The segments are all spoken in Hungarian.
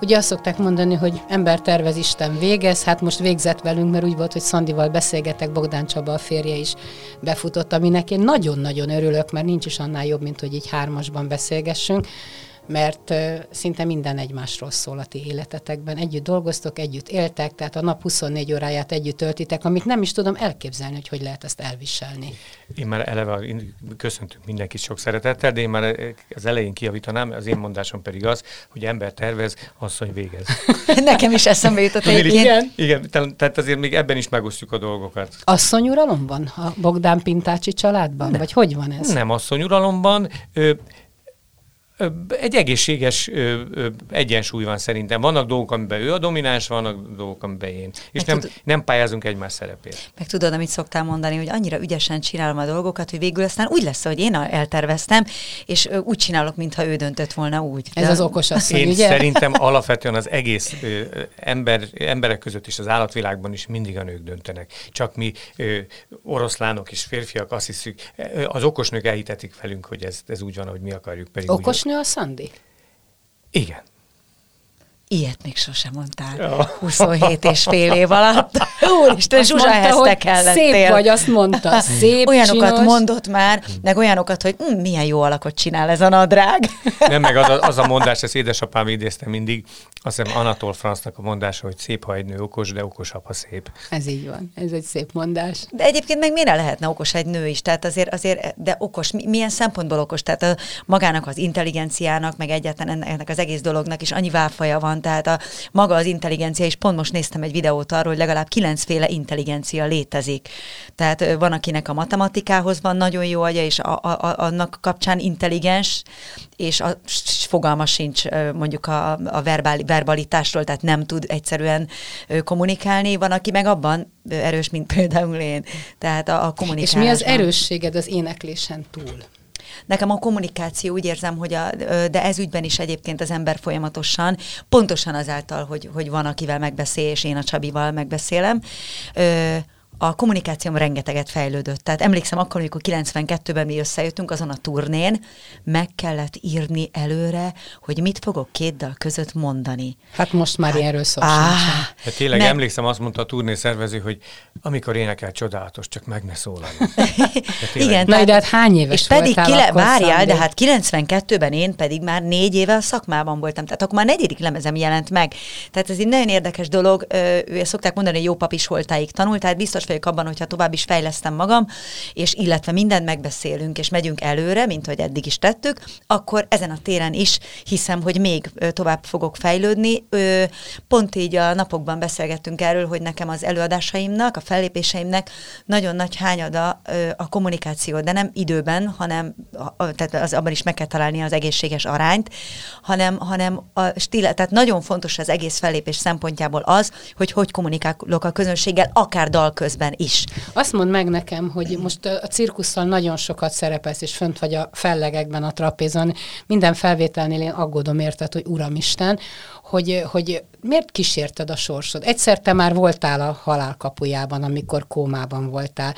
Ugye azt szokták mondani, hogy ember tervez, Isten végez, hát most végzett velünk, mert úgy volt, hogy Szandival beszélgetek, Bogdán Csaba a férje is befutott, aminek én nagyon-nagyon örülök, mert nincs is annál jobb, mint hogy így hármasban beszélgessünk mert szinte minden egymásról szól a ti életetekben. Együtt dolgoztok, együtt éltek, tehát a nap 24 óráját együtt töltitek, amit nem is tudom elképzelni, hogy hogy lehet ezt elviselni. Én már eleve köszöntünk mindenkit sok szeretettel, de én már az elején kiavítanám, az én mondásom pedig az, hogy ember tervez, asszony végez. Nekem is eszembe jutott egy igen. Igen, tehát azért még ebben is megosztjuk a dolgokat. Asszonyuralomban? A Bogdán Pintácsi családban? Nem. Vagy hogy van ez? Nem asszonyuralomban. Ö, egy egészséges ö, ö, egyensúly van szerintem. Vannak dolgok, amiben ő a domináns, vannak dolgok, amiben én. És nem, tud... nem pályázunk egymás szerepét. Meg tudod, amit szoktál mondani, hogy annyira ügyesen csinálom a dolgokat, hogy végül aztán úgy lesz, hogy én elterveztem, és úgy csinálok, mintha ő döntött volna úgy. Ez De... az okos asszony, Én ugye? szerintem alapvetően az egész ö, ember, emberek között is az állatvilágban is mindig a nők döntenek. Csak mi ö, oroszlánok és férfiak azt hiszük, az okosnők elhitetik velünk, hogy ez, ez úgy van, hogy mi akarjuk. Pedig okos nő a Szandi? Igen. Ilyet még sosem mondtál. Ja. 27 és fél év alatt. Úristen, Zsuzsa Heszte kellett. Szép vagy, azt mondta. Szép, Olyanokat csinos. mondott már, meg olyanokat, hogy hm, milyen jó alakot csinál ez a nadrág. Nem, meg az a, az a mondás, ezt édesapám idézte mindig, azt hiszem Anatol Francnak a mondása, hogy szép, ha egy nő okos, de okosabb, ha szép. Ez így van, ez egy szép mondás. De egyébként meg miért lehetne okos egy nő is? Tehát azért, azért de okos, milyen szempontból okos? Tehát a, magának az intelligenciának, meg egyáltalán ennek az egész dolognak is annyi válfaja van, tehát a maga az intelligencia, és pont most néztem egy videót arról, hogy legalább kilencféle intelligencia létezik. Tehát van, akinek a matematikához van nagyon jó agya, és a, a, a, annak kapcsán intelligens, és a fogalma sincs mondjuk a, a verbál, verbalitásról, tehát nem tud egyszerűen kommunikálni. Van, aki meg abban erős, mint például én. Tehát a, a És mi az erősséged az éneklésen túl? Nekem a kommunikáció úgy érzem, hogy a, de ez ügyben is egyébként az ember folyamatosan, pontosan azáltal, hogy, hogy van, akivel megbeszél, és én a Csabival megbeszélem, a kommunikációm rengeteget fejlődött. Tehát emlékszem akkor, amikor 92-ben mi összejöttünk azon a turnén, meg kellett írni előre, hogy mit fogok két dal között mondani. Hát most már hát, erről szó hát tényleg meg... emlékszem, azt mondta a turné szervező, hogy amikor énekel csodálatos, csak meg ne szólalj. Igen. Na, de hát hány éves És pedig kile- várjál, de hát 92-ben én pedig már négy éve a szakmában voltam. Tehát akkor már negyedik lemezem jelent meg. Tehát ez egy nagyon érdekes dolog. Ő szokták mondani, hogy jó pap is holtáig tanult, tehát biztos vagyok abban, hogyha tovább is fejlesztem magam, és illetve mindent megbeszélünk, és megyünk előre, mint hogy eddig is tettük, akkor ezen a téren is hiszem, hogy még tovább fogok fejlődni. Pont így a napokban beszélgettünk erről, hogy nekem az előadásaimnak, a fellépéseimnek nagyon nagy hányada a kommunikáció, de nem időben, hanem tehát az, abban is meg kell találni az egészséges arányt, hanem, hanem a stíl, tehát nagyon fontos az egész fellépés szempontjából az, hogy hogy kommunikálok a közönséggel, akár dal közben közben is. Azt mondd meg nekem, hogy most a cirkusszal nagyon sokat szerepelsz, és fönt vagy a fellegekben a trapézon. Minden felvételnél én aggódom érted, hogy Uramisten, hogy, hogy miért kísérted a sorsod? Egyszer te már voltál a halál kapujában, amikor kómában voltál.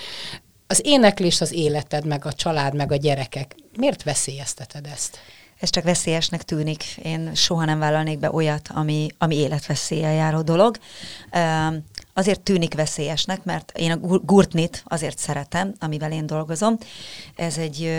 Az éneklés az életed, meg a család, meg a gyerekek. Miért veszélyezteted ezt? ez csak veszélyesnek tűnik. Én soha nem vállalnék be olyat, ami, ami életveszélye járó dolog azért tűnik veszélyesnek, mert én a gurtnit azért szeretem, amivel én dolgozom. Ez egy,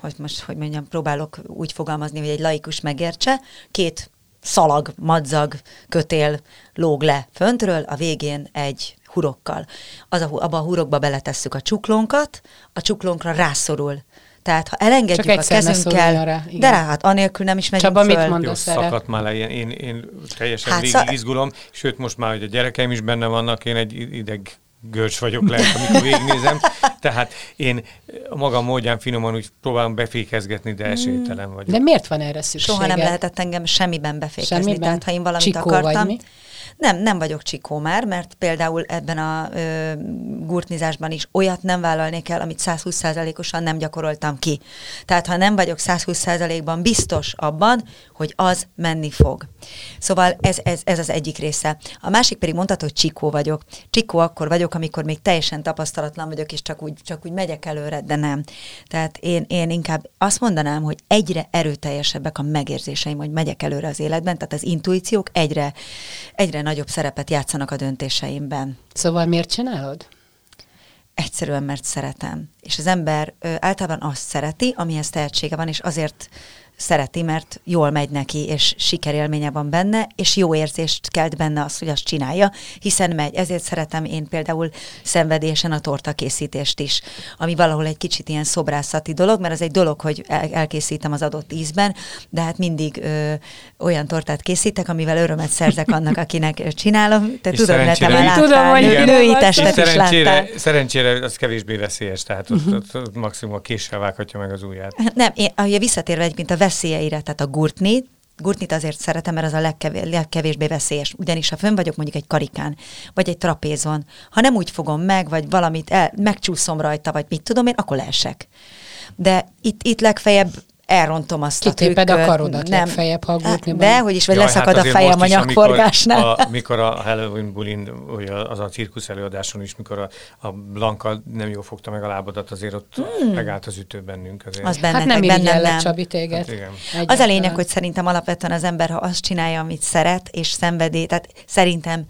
hogy most, hogy mondjam, próbálok úgy fogalmazni, hogy egy laikus megértse, két szalag, madzag, kötél lóg le föntről, a végén egy hurokkal. Az a, abba a hurokba beletesszük a csuklónkat, a csuklónkra rászorul tehát ha elengedjük Csak a kezünkkel, rá, de rá, hát anélkül nem is megyünk Csaba, föl. mit mondasz Jó, szakadt már le, én, én teljesen hát végig izgulom, sőt most már, hogy a gyerekeim is benne vannak, én egy ideg görcs vagyok lehet, amikor végignézem. Tehát én a magam módján finoman úgy próbálom befékezgetni, de esélytelen vagyok. De miért van erre szükség? Soha nem lehetett engem semmiben befékezni. Semmiben? Tehát ha én valamit Csikó akartam, Nem, nem vagyok csikó már, mert például ebben a ö, gurtnizásban is olyat nem vállalnék el, amit 120%-osan nem gyakoroltam ki. Tehát ha nem vagyok 120%-ban biztos abban, hogy az menni fog. Szóval ez, ez, ez az egyik része. A másik pedig mondhatod, hogy csikó vagyok. Csikó akkor vagyok, amikor még teljesen tapasztalatlan vagyok, és csak úgy, csak úgy megyek előre, de nem. Tehát én, én inkább azt mondanám, hogy egyre erőteljesebbek a megérzéseim, hogy megyek előre az életben, tehát az intuíciók egyre, egyre nagyobb szerepet játszanak a döntéseimben. Szóval miért csinálod? Egyszerűen, mert szeretem. És az ember ö, általában azt szereti, amihez tehetsége van, és azért szereti, mert jól megy neki, és sikerélménye van benne, és jó érzést kelt benne az, hogy azt csinálja, hiszen megy. Ezért szeretem én például szenvedésen a torta készítést is, ami valahol egy kicsit ilyen szobrászati dolog, mert az egy dolog, hogy el- elkészítem az adott ízben, de hát mindig ö, olyan tortát készítek, amivel örömet szerzek annak, akinek csinálom. Te És tudod, mert te már szerencsére- Tudom, hogy láttál, igen. női testet is Szerencsére, láttál. szerencsére az kevésbé veszélyes, tehát ott, ott, ott maximum a késsel vághatja meg az ujját. Nem, én, ahogy visszatérve egyébként a veszélyeire, tehát a gurtni, Gurtnit azért szeretem, mert az a legkevés, legkevésbé veszélyes. Ugyanis ha fönn vagyok mondjuk egy karikán, vagy egy trapézon, ha nem úgy fogom meg, vagy valamit el, megcsúszom rajta, vagy mit tudom én, akkor leesek. De itt, itt legfeljebb elrontom azt Kitéped a a trükköt. karodat legfeljebb, ha a gurtniban. De, hogy is, vagy Jaj, leszakad hát a fejem most is, anyagforgásnál. Amikor a, mikor a Halloween bulin, a- az a cirkusz előadáson is, mikor a, a Blanka nem jól fogta meg a lábadat, azért ott hmm. megállt az ütő bennünk. Azért. Az bennetek, Hát nem bennem nem. Csabi, téged. Hát igen. Az a lényeg, hogy szerintem alapvetően az ember, ha azt csinálja, amit szeret, és szenvedély, tehát szerintem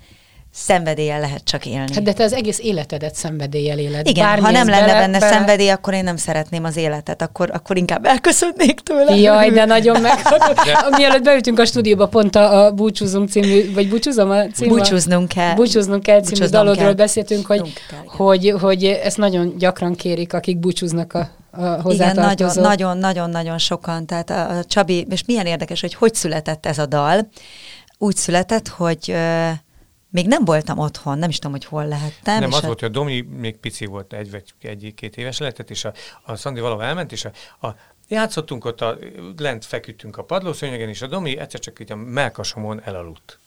szenvedéllyel lehet csak élni. Hát de te az egész életedet szenvedéllyel éled. Igen, Bármi ha nem lenne bele- benne bele- szenvedély, akkor én nem szeretném az életet, akkor, akkor inkább elköszönnék tőle. Jaj, de nagyon meghatod. Mielőtt beültünk a stúdióba, pont a, a Búcsúzunk című, vagy búcsúzom a című? Búcsúznunk kell. Búcsúznunk kell című Búcsúznom dalodról kell. beszéltünk, hogy, kell, igen. hogy, hogy ezt nagyon gyakran kérik, akik búcsúznak a, Igen, nagyon, hozzátartozók. nagyon, nagyon, nagyon sokan. Tehát a, a Csabi, és milyen érdekes, hogy hogy született ez a dal. Úgy született, hogy ö, még nem voltam otthon, nem is tudom, hogy hol lehettem. Nem, az a- volt, hogy a Domi még pici volt, egy vagy egy-két éves lehetett, és a, a Szandi valahol elment, és a, a játszottunk ott, a, lent feküdtünk a padlószőnyegen, és a Domi egyszer csak itt a melkasomon elaludt.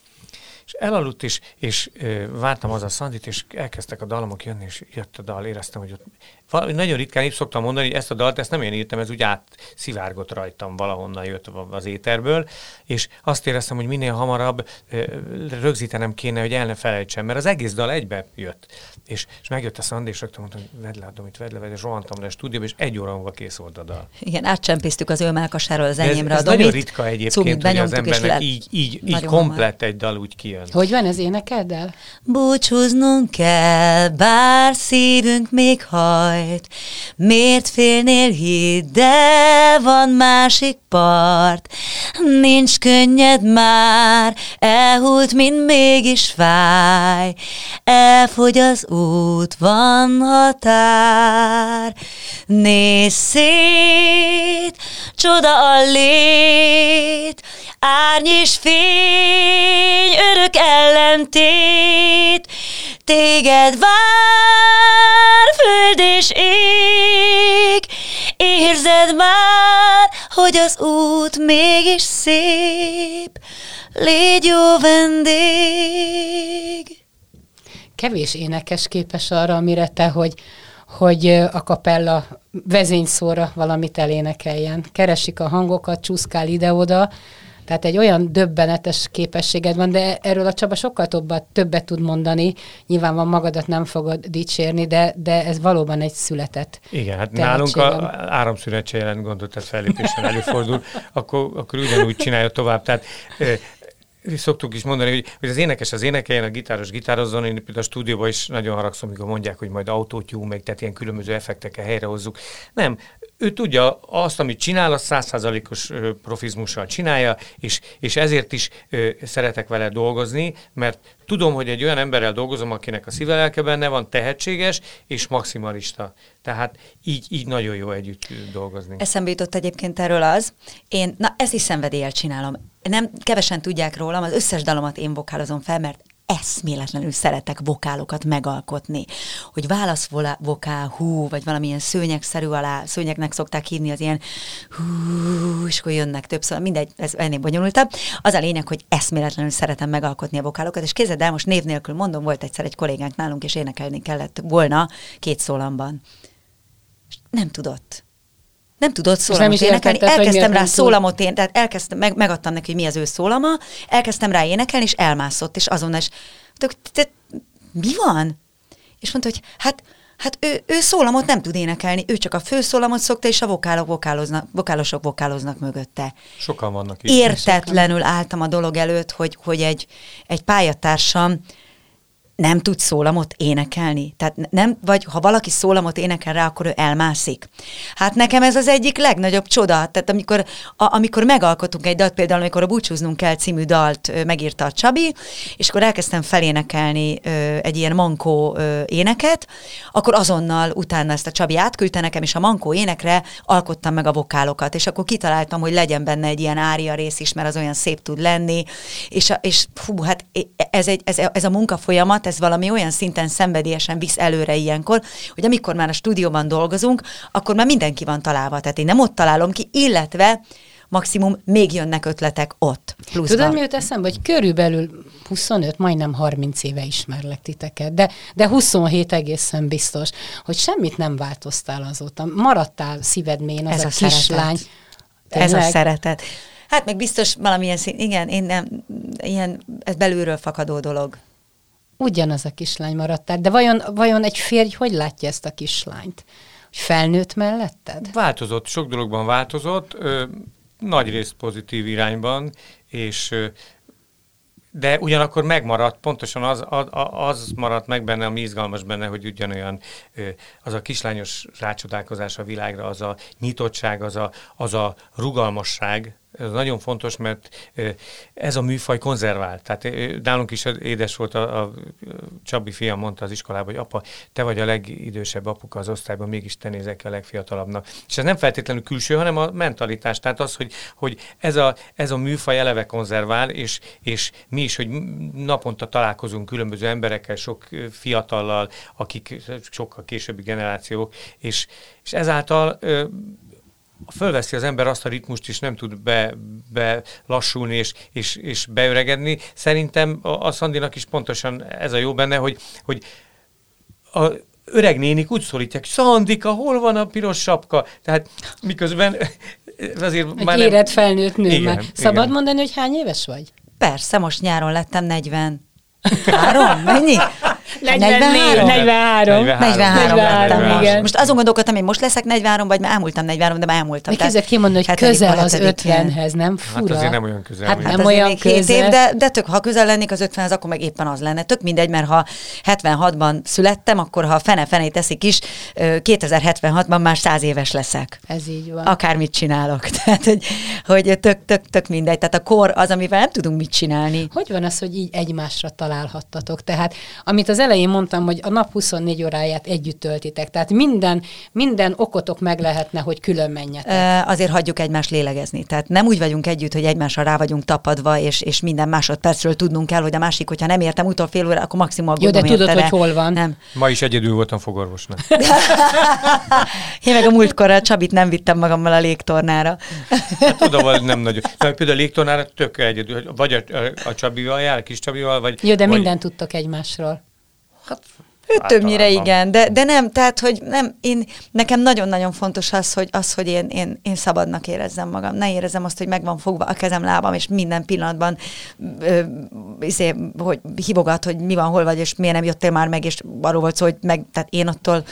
És elaludt is, és ö, vártam az a Szandit, és elkezdtek a dallamok jönni, és jött a dal, éreztem, hogy ott valami nagyon ritkán így szoktam mondani, hogy ezt a dalt, ezt nem én írtam, ez úgy átszivárgott rajtam, valahonnan jött az éterből, és azt éreztem, hogy minél hamarabb ö, rögzítenem kéne, hogy el ne felejtsem, mert az egész dal egybe jött. És, és megjött a Szandi, és rögtön mondtam, hogy vedd le a Domit, vedd le, vedd és rohantam le a stúdióba, és egy óra múlva kész volt a dal. Igen, átcsempésztük az ő melkasáról az De ez, enyémre ez a domit. nagyon ritka egyébként, hogy az és embernek így, így, így komplett egy dal úgy kijön. Hogy van ez énekeld el? Búcsúznunk kell, bár szívünk még hajt. Miért félnél hidd, de van másik part. Nincs könnyed már, elhult, mint mégis fáj. Elfogy az út, van határ. Nézz szét, csoda a lét, árny és fény, örök ellentét, téged vár, föld és ég, érzed már, hogy az út mégis szép, légy jó vendég. Kevés énekes képes arra, amire te, hogy, hogy a kapella vezényszóra valamit elénekeljen. Keresik a hangokat, csúszkál ide-oda, tehát egy olyan döbbenetes képességed van, de erről a Csaba sokkal többet, többet tud mondani. Nyilván van magadat nem fogod dicsérni, de, de ez valóban egy született. Igen, hát tehetségem. nálunk a áramszünet se jelent gondot, tehát fellépésen előfordul, akkor, akkor ugyanúgy csinálja tovább. Tehát szoktuk is mondani, hogy, hogy az énekes az énekeljen, a gitáros gitározzon, én például a stúdióban is nagyon haragszom, amikor mondják, hogy majd autótyú, meg tehát ilyen különböző effektekkel helyrehozzuk. Nem, ő tudja azt, amit csinál, azt százszázalékos profizmussal csinálja, és, és ezért is ö, szeretek vele dolgozni, mert tudom, hogy egy olyan emberrel dolgozom, akinek a szíve lelke benne van, tehetséges és maximalista. Tehát így, így nagyon jó együtt dolgozni. Eszembe jutott egyébként erről az, én, na ezt is szenvedéllyel csinálom. Nem, kevesen tudják rólam, az összes dalomat én vokálozom fel, mert eszméletlenül szeretek vokálokat megalkotni. Hogy válaszvokál, hú, vagy valamilyen szőnyegszerű alá, szőnyegnek szokták hívni az ilyen hú, és akkor jönnek többször, mindegy, ez ennél bonyolultabb. Az a lényeg, hogy eszméletlenül szeretem megalkotni a vokálokat, és kézed el, most név nélkül mondom, volt egyszer egy kollégánk nálunk, és énekelni kellett volna két szólamban. És nem tudott nem tudott szólamot nem énekelni, elkezdtem rá szólamot én, tehát elkezdtem, meg, megadtam neki, hogy mi az ő szólama, elkezdtem rá énekelni, és elmászott, és azonnal is, te, te, mi van? És mondta, hogy hát, hát ő, ő szólamot nem tud énekelni, ő csak a főszólamot szokta, és a vokálok vokáloznak, vokálosok vokáloznak mögötte. Sokan vannak így. Értetlenül álltam a dolog előtt, hogy, hogy egy, egy pályatársam nem tud szólamot énekelni. Tehát nem, vagy ha valaki szólamot énekel rá, akkor ő elmászik. Hát nekem ez az egyik legnagyobb csoda. Tehát amikor, a, amikor megalkotunk egy dalt, például amikor a Búcsúznunk kell című dalt ö, megírta a Csabi, és akkor elkezdtem felénekelni ö, egy ilyen mankó ö, éneket, akkor azonnal utána ezt a Csabi átküldte nekem, és a mankó énekre alkottam meg a vokálokat, és akkor kitaláltam, hogy legyen benne egy ilyen ária rész is, mert az olyan szép tud lenni, és, a, és hú, hát ez, egy, ez, ez a munka folyamat, ez valami olyan szinten szenvedélyesen visz előre ilyenkor, hogy amikor már a stúdióban dolgozunk, akkor már mindenki van találva. Tehát én nem ott találom ki, illetve maximum még jönnek ötletek ott. Pluszban. Tudod, mi jut eszembe, hogy körülbelül 25, majdnem 30 éve ismerlek titeket, de, de 27 egészen biztos, hogy semmit nem változtál azóta. Maradtál szíved mélyen az Ez a, a kislány. Ez a szeretet. Hát meg biztos valamilyen szín, igen, én nem, ilyen, ez belülről fakadó dolog ugyanaz a kislány maradtál. De vajon, vajon egy férj hogy látja ezt a kislányt? Hogy felnőtt melletted? Változott, sok dologban változott, ö, nagy részt pozitív irányban, és ö, de ugyanakkor megmaradt, pontosan az, az, az maradt meg benne, ami izgalmas benne, hogy ugyanolyan az a kislányos rácsodálkozás a világra, az a nyitottság, az a, az a rugalmasság, ez nagyon fontos, mert ez a műfaj konzervált. Tehát nálunk is édes volt a, a Csabi fiam mondta az iskolában, hogy apa, te vagy a legidősebb apuka az osztályban, mégis te nézek a legfiatalabbnak. És ez nem feltétlenül külső, hanem a mentalitás. Tehát az, hogy, hogy ez, a, ez a műfaj eleve konzervál, és, és mi is, hogy naponta találkozunk különböző emberekkel, sok fiatallal, akik sokkal későbbi generációk, és, és ezáltal fölveszi az ember azt a ritmust, és nem tud be, be lassulni és, és, és beöregedni. Szerintem a, a Szandinak is pontosan ez a jó benne, hogy, hogy a öreg nénik úgy szólítják, Szandika, hol van a piros sapka? Tehát miközben azért Egy már érett nem... felnőtt nő. Igen, Szabad igen. mondani, hogy hány éves vagy? Persze, most nyáron lettem 40. Három? Mennyi? 43? 43. 43. 43. igen. Most azon gondolkodtam, hogy most leszek 43, vagy már elmúltam 43, de már elmúltam. Még kezdett kimondani, hogy hát közel az 50-hez, nem fura? Hát azért nem olyan közel. Hát, hát nem olyan közel. Év, de, de tök, ha közel lennék az 50-hez, akkor meg éppen az lenne. Tök mindegy, mert ha 76-ban születtem, akkor ha fene-fene teszik is, 2076-ban már 100 éves leszek. Ez így van. Akármit csinálok. Tehát, hogy, hogy tök, tök, tök mindegy. Tehát a kor az, amivel nem tudunk mit csinálni. Hogy van az, hogy így egymásra találhattatok? Tehát, amit az elején mondtam, hogy a nap 24 óráját együtt töltitek, tehát minden, minden okotok meg lehetne, hogy külön menjetek. E, azért hagyjuk egymást lélegezni. Tehát nem úgy vagyunk együtt, hogy egymásra rá vagyunk tapadva, és, és minden másodpercről tudnunk kell, hogy a másik, hogyha nem értem utol fél óra, akkor maximum Jó, de tudod, hogy hol van. Nem. Ma is egyedül voltam fogorvosnak. Én meg a múltkor a Csabit nem vittem magammal a légtornára. hát hogy nem nagyon. De például a légtornára tök egyedül, vagy a, a, a Csabival jár, a kis Csabival, vagy... Jó, de vagy... mindent tudtok egymásról. Hát ő többnyire igen, de, de nem, tehát, hogy nem, én, nekem nagyon-nagyon fontos az, hogy, az, hogy én, én, én szabadnak érezzem magam. Ne érezzem azt, hogy meg van fogva a kezem, lábam, és minden pillanatban ö, izé, hogy hibogat, hogy mi van, hol vagy, és miért nem jöttél már meg, és arról volt szó, hogy meg, tehát én attól,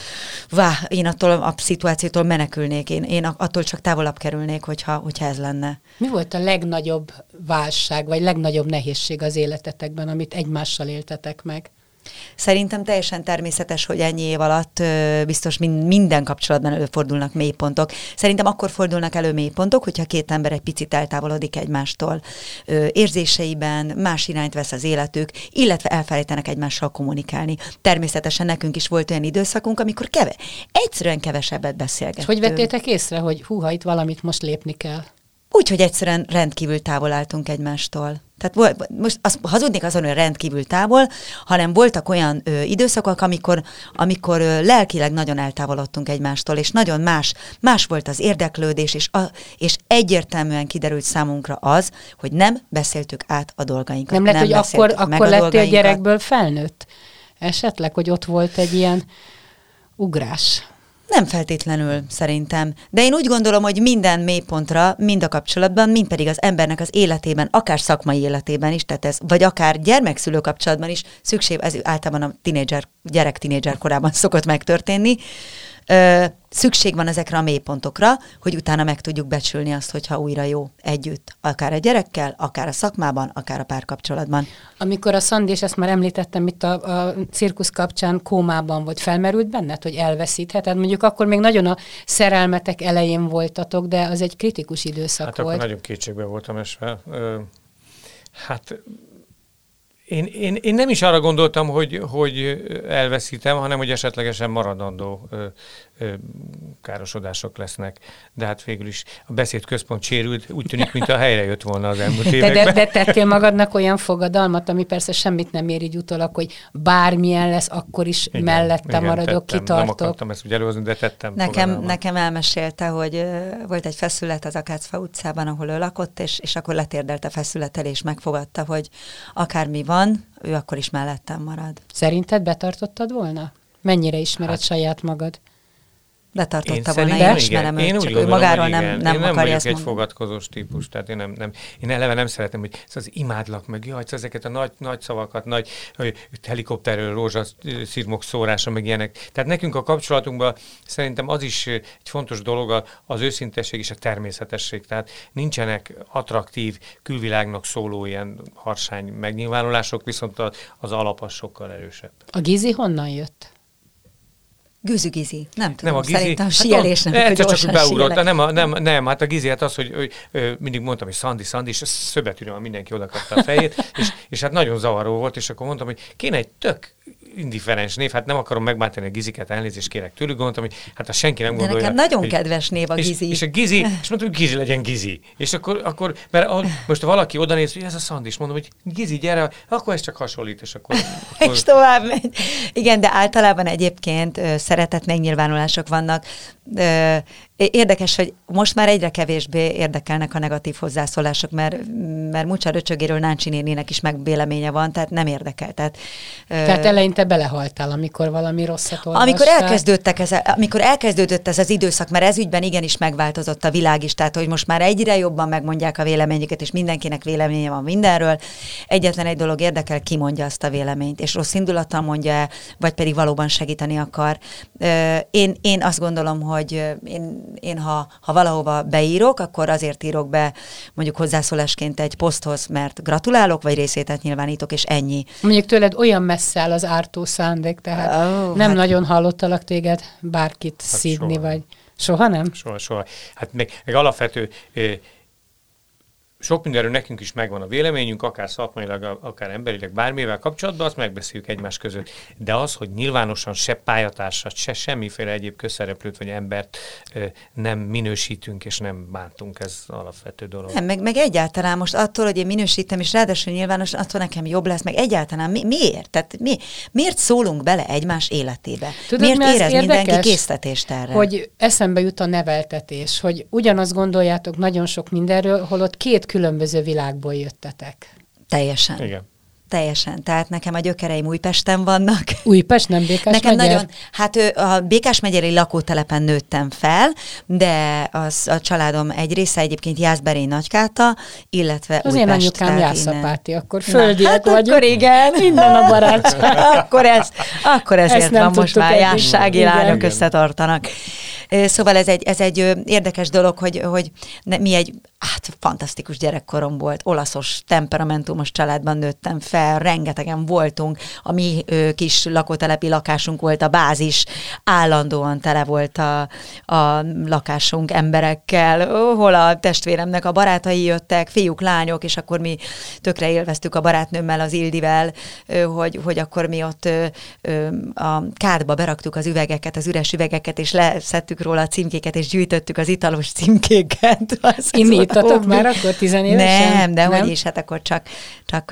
vá, én attól a szituációtól menekülnék, én, én attól csak távolabb kerülnék, hogyha, hogyha ez lenne. Mi volt a legnagyobb válság, vagy legnagyobb nehézség az életetekben, amit egymással éltetek meg? Szerintem teljesen természetes, hogy ennyi év alatt ö, biztos min- minden kapcsolatban előfordulnak mélypontok. Szerintem akkor fordulnak elő mélypontok, hogyha két ember egy picit eltávolodik egymástól. Ö, érzéseiben más irányt vesz az életük, illetve elfelejtenek egymással kommunikálni. Természetesen nekünk is volt olyan időszakunk, amikor keve, egyszerűen kevesebbet beszélgettünk. És hogy vettétek észre, hogy húha, itt valamit most lépni kell? Úgy, hogy egyszerűen rendkívül távol álltunk egymástól. Tehát volt, most azt hazudnék azon, hogy rendkívül távol, hanem voltak olyan ö, időszakok, amikor, amikor ö, lelkileg nagyon eltávolodtunk egymástól, és nagyon más, más volt az érdeklődés, és, a, és egyértelműen kiderült számunkra az, hogy nem beszéltük át a dolgainkat. Nem lehet, hogy akkor, akkor lettél gyerekből felnőtt? Esetleg, hogy ott volt egy ilyen ugrás? Nem feltétlenül, szerintem. De én úgy gondolom, hogy minden mélypontra, mind a kapcsolatban, mind pedig az embernek az életében, akár szakmai életében is, tehát ez, vagy akár gyermekszülő kapcsolatban is szükség, ez általában a tínédzser, gyerek tínédzser korában szokott megtörténni, ö, szükség van ezekre a mélypontokra, hogy utána meg tudjuk becsülni azt, hogyha újra jó együtt, akár a gyerekkel, akár a szakmában, akár a párkapcsolatban. Amikor a Szandi, és ezt már említettem itt a, a cirkusz kapcsán kómában volt, felmerült benned, hogy elveszítheted? Mondjuk akkor még nagyon a szerelmetek elején voltatok, de az egy kritikus időszak hát volt. Hát akkor nagyon kétségbe voltam esve. Hát én, én, én nem is arra gondoltam, hogy, hogy elveszítem, hanem hogy esetlegesen maradandó károsodások lesznek. De hát végül is a beszéd központ sérült, úgy tűnik, mint a helyre jött volna az elmúlt években. De, de, de tettél magadnak olyan fogadalmat, ami persze semmit nem ér így utólag, hogy bármilyen lesz, akkor is igen, mellette igen, maradok, tettem, kitartok. Nem akartam ezt úgy előhozni, de tettem Nekem, nekem elmesélte, hogy uh, volt egy feszület az Akácfa utcában, ahol ő lakott, és, és akkor letérdelt a feszületel, és megfogadta, hogy akármi van, ő akkor is mellettem marad. Szerinted betartottad volna? Mennyire ismered hát, saját magad? Betartotta én volna, én ismerem őt, én csak gondolom, ő magáról nem, nem, nem én nem vagyok egy fogadkozós típus, tehát én, nem, nem, én eleve nem szeretem, hogy ez az imádlak meg, jaj, ezeket a nagy, nagy szavakat, nagy helikopterről rózsaszirmok szórása, meg ilyenek. Tehát nekünk a kapcsolatunkban szerintem az is egy fontos dolog az őszintesség és a természetesség. Tehát nincsenek attraktív, külvilágnak szóló ilyen harsány megnyilvánulások, viszont az alap az sokkal erősebb. A Gizi honnan jött? Gőzügizi. Nem tudom, nem, a gizi, szerintem a síelés hát, nem, hogy csak beugrott, nem, nem, nem, hát a gizi, hát az, hogy, hogy, hogy mindig mondtam, hogy Szandi, Szandi, és szöbetűnően mindenki oda kapta a fejét, és, és hát nagyon zavaró volt, és akkor mondtam, hogy kéne egy tök indiferens név, hát nem akarom megbántani a giziket, elnézést kérek tőlük, gondoltam, hogy hát a senki nem gondolja. De nekem nagyon hogy, kedves név a gizi. És, és a gizi, és mondtam, hogy gizi legyen gizi. És akkor, akkor mert a, most valaki oda néz, hogy ez a Szandi, és mondom, hogy gizi, gyere, akkor ez csak hasonlít, és akkor... akkor... és tovább megy. Igen, de általában egyébként szeretett megnyilvánulások vannak. Érdekes, hogy most már egyre kevésbé érdekelnek a negatív hozzászólások, mert, mert Mucsa Röcsögéről Náncsi nénének is megvéleménye van, tehát nem érdekel. Tehát, tehát eleinte belehaltál, amikor valami rosszat olvastál. Amikor, elkezdődtek ez, amikor elkezdődött ez az időszak, mert ez ügyben igenis megváltozott a világ is, tehát hogy most már egyre jobban megmondják a véleményüket, és mindenkinek véleménye van mindenről. Egyetlen egy dolog érdekel, ki mondja azt a véleményt, és rossz indulattal mondja vagy pedig valóban segíteni akar. Én, én azt gondolom, hogy én én ha, ha valahova beírok, akkor azért írok be mondjuk hozzászólásként egy poszthoz, mert gratulálok, vagy részétet nyilvánítok, és ennyi. Mondjuk tőled olyan messze áll az ártó szándék, tehát oh, nem hát... nagyon hallottalak téged bárkit hát szídni, soha. vagy soha nem? Soha, soha. Hát még, még alapvető sok mindenről nekünk is megvan a véleményünk, akár szakmailag, akár emberileg, bármivel kapcsolatban, azt megbeszéljük egymás között. De az, hogy nyilvánosan se pályatársat, se semmiféle egyéb közszereplőt vagy embert nem minősítünk és nem bántunk, ez alapvető dolog. Nem, meg, meg egyáltalán most attól, hogy én minősítem, és ráadásul nyilvánosan attól nekem jobb lesz, meg egyáltalán mi, miért? Tehát mi, miért szólunk bele egymás életébe? Tudod, miért mi érez mindenki késztetést erre? Hogy eszembe jut a neveltetés, hogy ugyanazt gondoljátok nagyon sok mindenről, holott két különböző világból jöttetek. Teljesen. Igen. Teljesen. Tehát nekem a gyökereim Újpesten vannak. Újpest, nem Békás Nekem megyer? nagyon, hát a Békás megyeri lakótelepen nőttem fel, de az a családom egy része egyébként Jászberény Nagykáta, illetve Az Újpest. én anyukám Jászapáti, akkor földiek hát vagyok. akkor igen. Minden a barátság. akkor, ez, akkor ezért ezt van most már jássági lányok összetartanak. Szóval ez egy, ez egy érdekes dolog, hogy, hogy mi egy hát fantasztikus gyerekkorom volt, olaszos, temperamentumos családban nőttem fel, rengetegen voltunk, a mi ö, kis lakótelepi lakásunk volt a bázis, állandóan tele volt a, a lakásunk emberekkel, hol a testvéremnek a barátai jöttek, fiúk, lányok, és akkor mi tökre élveztük a barátnőmmel, az Ildivel, ö, hogy, hogy akkor mi ott ö, ö, a kádba beraktuk az üvegeket, az üres üvegeket, és leszettük róla a címkéket, és gyűjtöttük az italos címkéket. Az, Inni Tudtatok már akkor tizenévesen? Nem, de hogy is, hát akkor csak, csak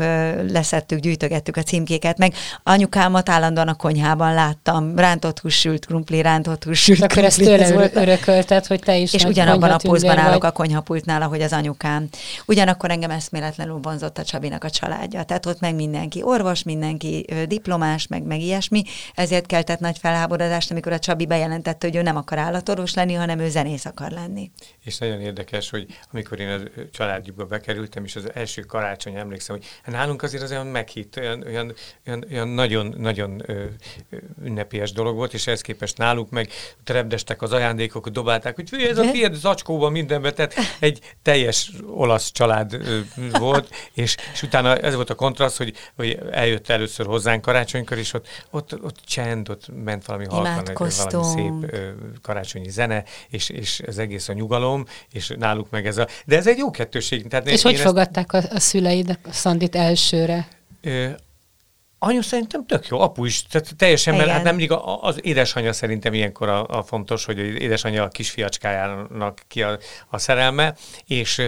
leszettük, gyűjtögettük a címkéket, meg anyukámat állandóan a konyhában láttam, rántott húsült krumpli, rántott húsült Akkor ezt tőle volt. örökölted, hogy te is És ugyanabban a pózban állok a konyhapultnál, ahogy az anyukám. Ugyanakkor engem eszméletlenül vonzott a Csabinak a családja. Tehát ott meg mindenki orvos, mindenki diplomás, meg, meg ilyesmi, ezért keltett nagy felháborodást, amikor a Csabi bejelentette, hogy ő nem akar állatorvos lenni, hanem ő zenész akar lenni. És nagyon érdekes, hogy amikor én a családjukba bekerültem, és az első karácsony emlékszem, hogy hát nálunk azért az olyan meghitt, olyan, olyan, olyan, olyan nagyon, nagyon ö, ünnepélyes dolog volt, és ehhez képest náluk meg trebdestek az ajándékok, dobálták, hogy ez a tiéd zacskóban mindenbe, tehát egy teljes olasz család ö, volt, és, és utána ez volt a kontraszt, hogy, hogy eljött először hozzánk karácsonykor, és ott, ott, ott csend, ott ment valami halkan, valami szép ö, karácsonyi zene, és, és az egész a nyugalom, és náluk meg ez a... De ez egy jó kettőség. Tehát és hogy ezt... fogadták a, a szüleid a Szandit elsőre? Ö, Anyu szerintem tök jó, apu is, tehát teljesen, mert hát nem mindig az édesanyja szerintem ilyenkor a, a fontos, hogy az édesanyja a kisfiacskájának ki a, a szerelme, és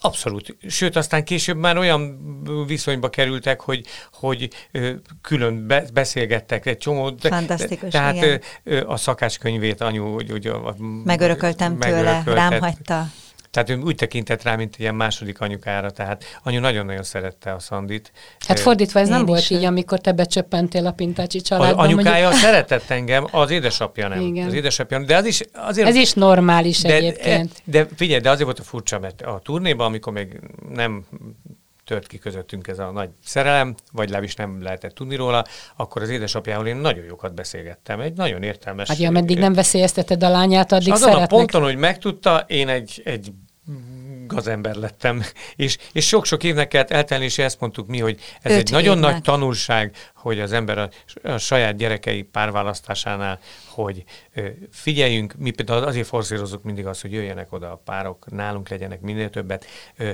Abszolút. Sőt, aztán később már olyan viszonyba kerültek, hogy, hogy külön be, beszélgettek egy csomó. Fantasztikus, Tehát igen. a szakácskönyvét anyu... Hogy, hogy, megörököltem tőle, rám hagyta. Tehát ő úgy tekintett rá, mint egy ilyen második anyukára, tehát anyu nagyon-nagyon szerette a Szandit. Hát fordítva ez Én nem volt így, amikor te becsöppentél a Pintácsi családba. Az anyukája mondjuk... szeretett engem, az édesapja nem. Igen. Az édesapja, de az is azért... Ez is normális de, egyébként. De figyelj, de azért volt a furcsa, mert a turnéban, amikor még nem tört ki közöttünk ez a nagy szerelem, vagy legalábbis nem lehetett tudni róla, akkor az édesapjával én nagyon jókat beszélgettem. Egy nagyon értelmes... Hát ja, meddig nem veszélyezteted a lányát, addig azon szeretnek. a ponton, hogy megtudta, én egy, egy gazember lettem, és, és sok-sok évnek kellett eltelni, és ezt mondtuk mi, hogy ez Öt egy nagyon évnek. nagy tanulság, hogy az ember a, a saját gyerekei párválasztásánál, hogy ö, figyeljünk, mi például azért forszírozunk mindig azt, hogy jöjjenek oda a párok, nálunk legyenek minél többet, ö,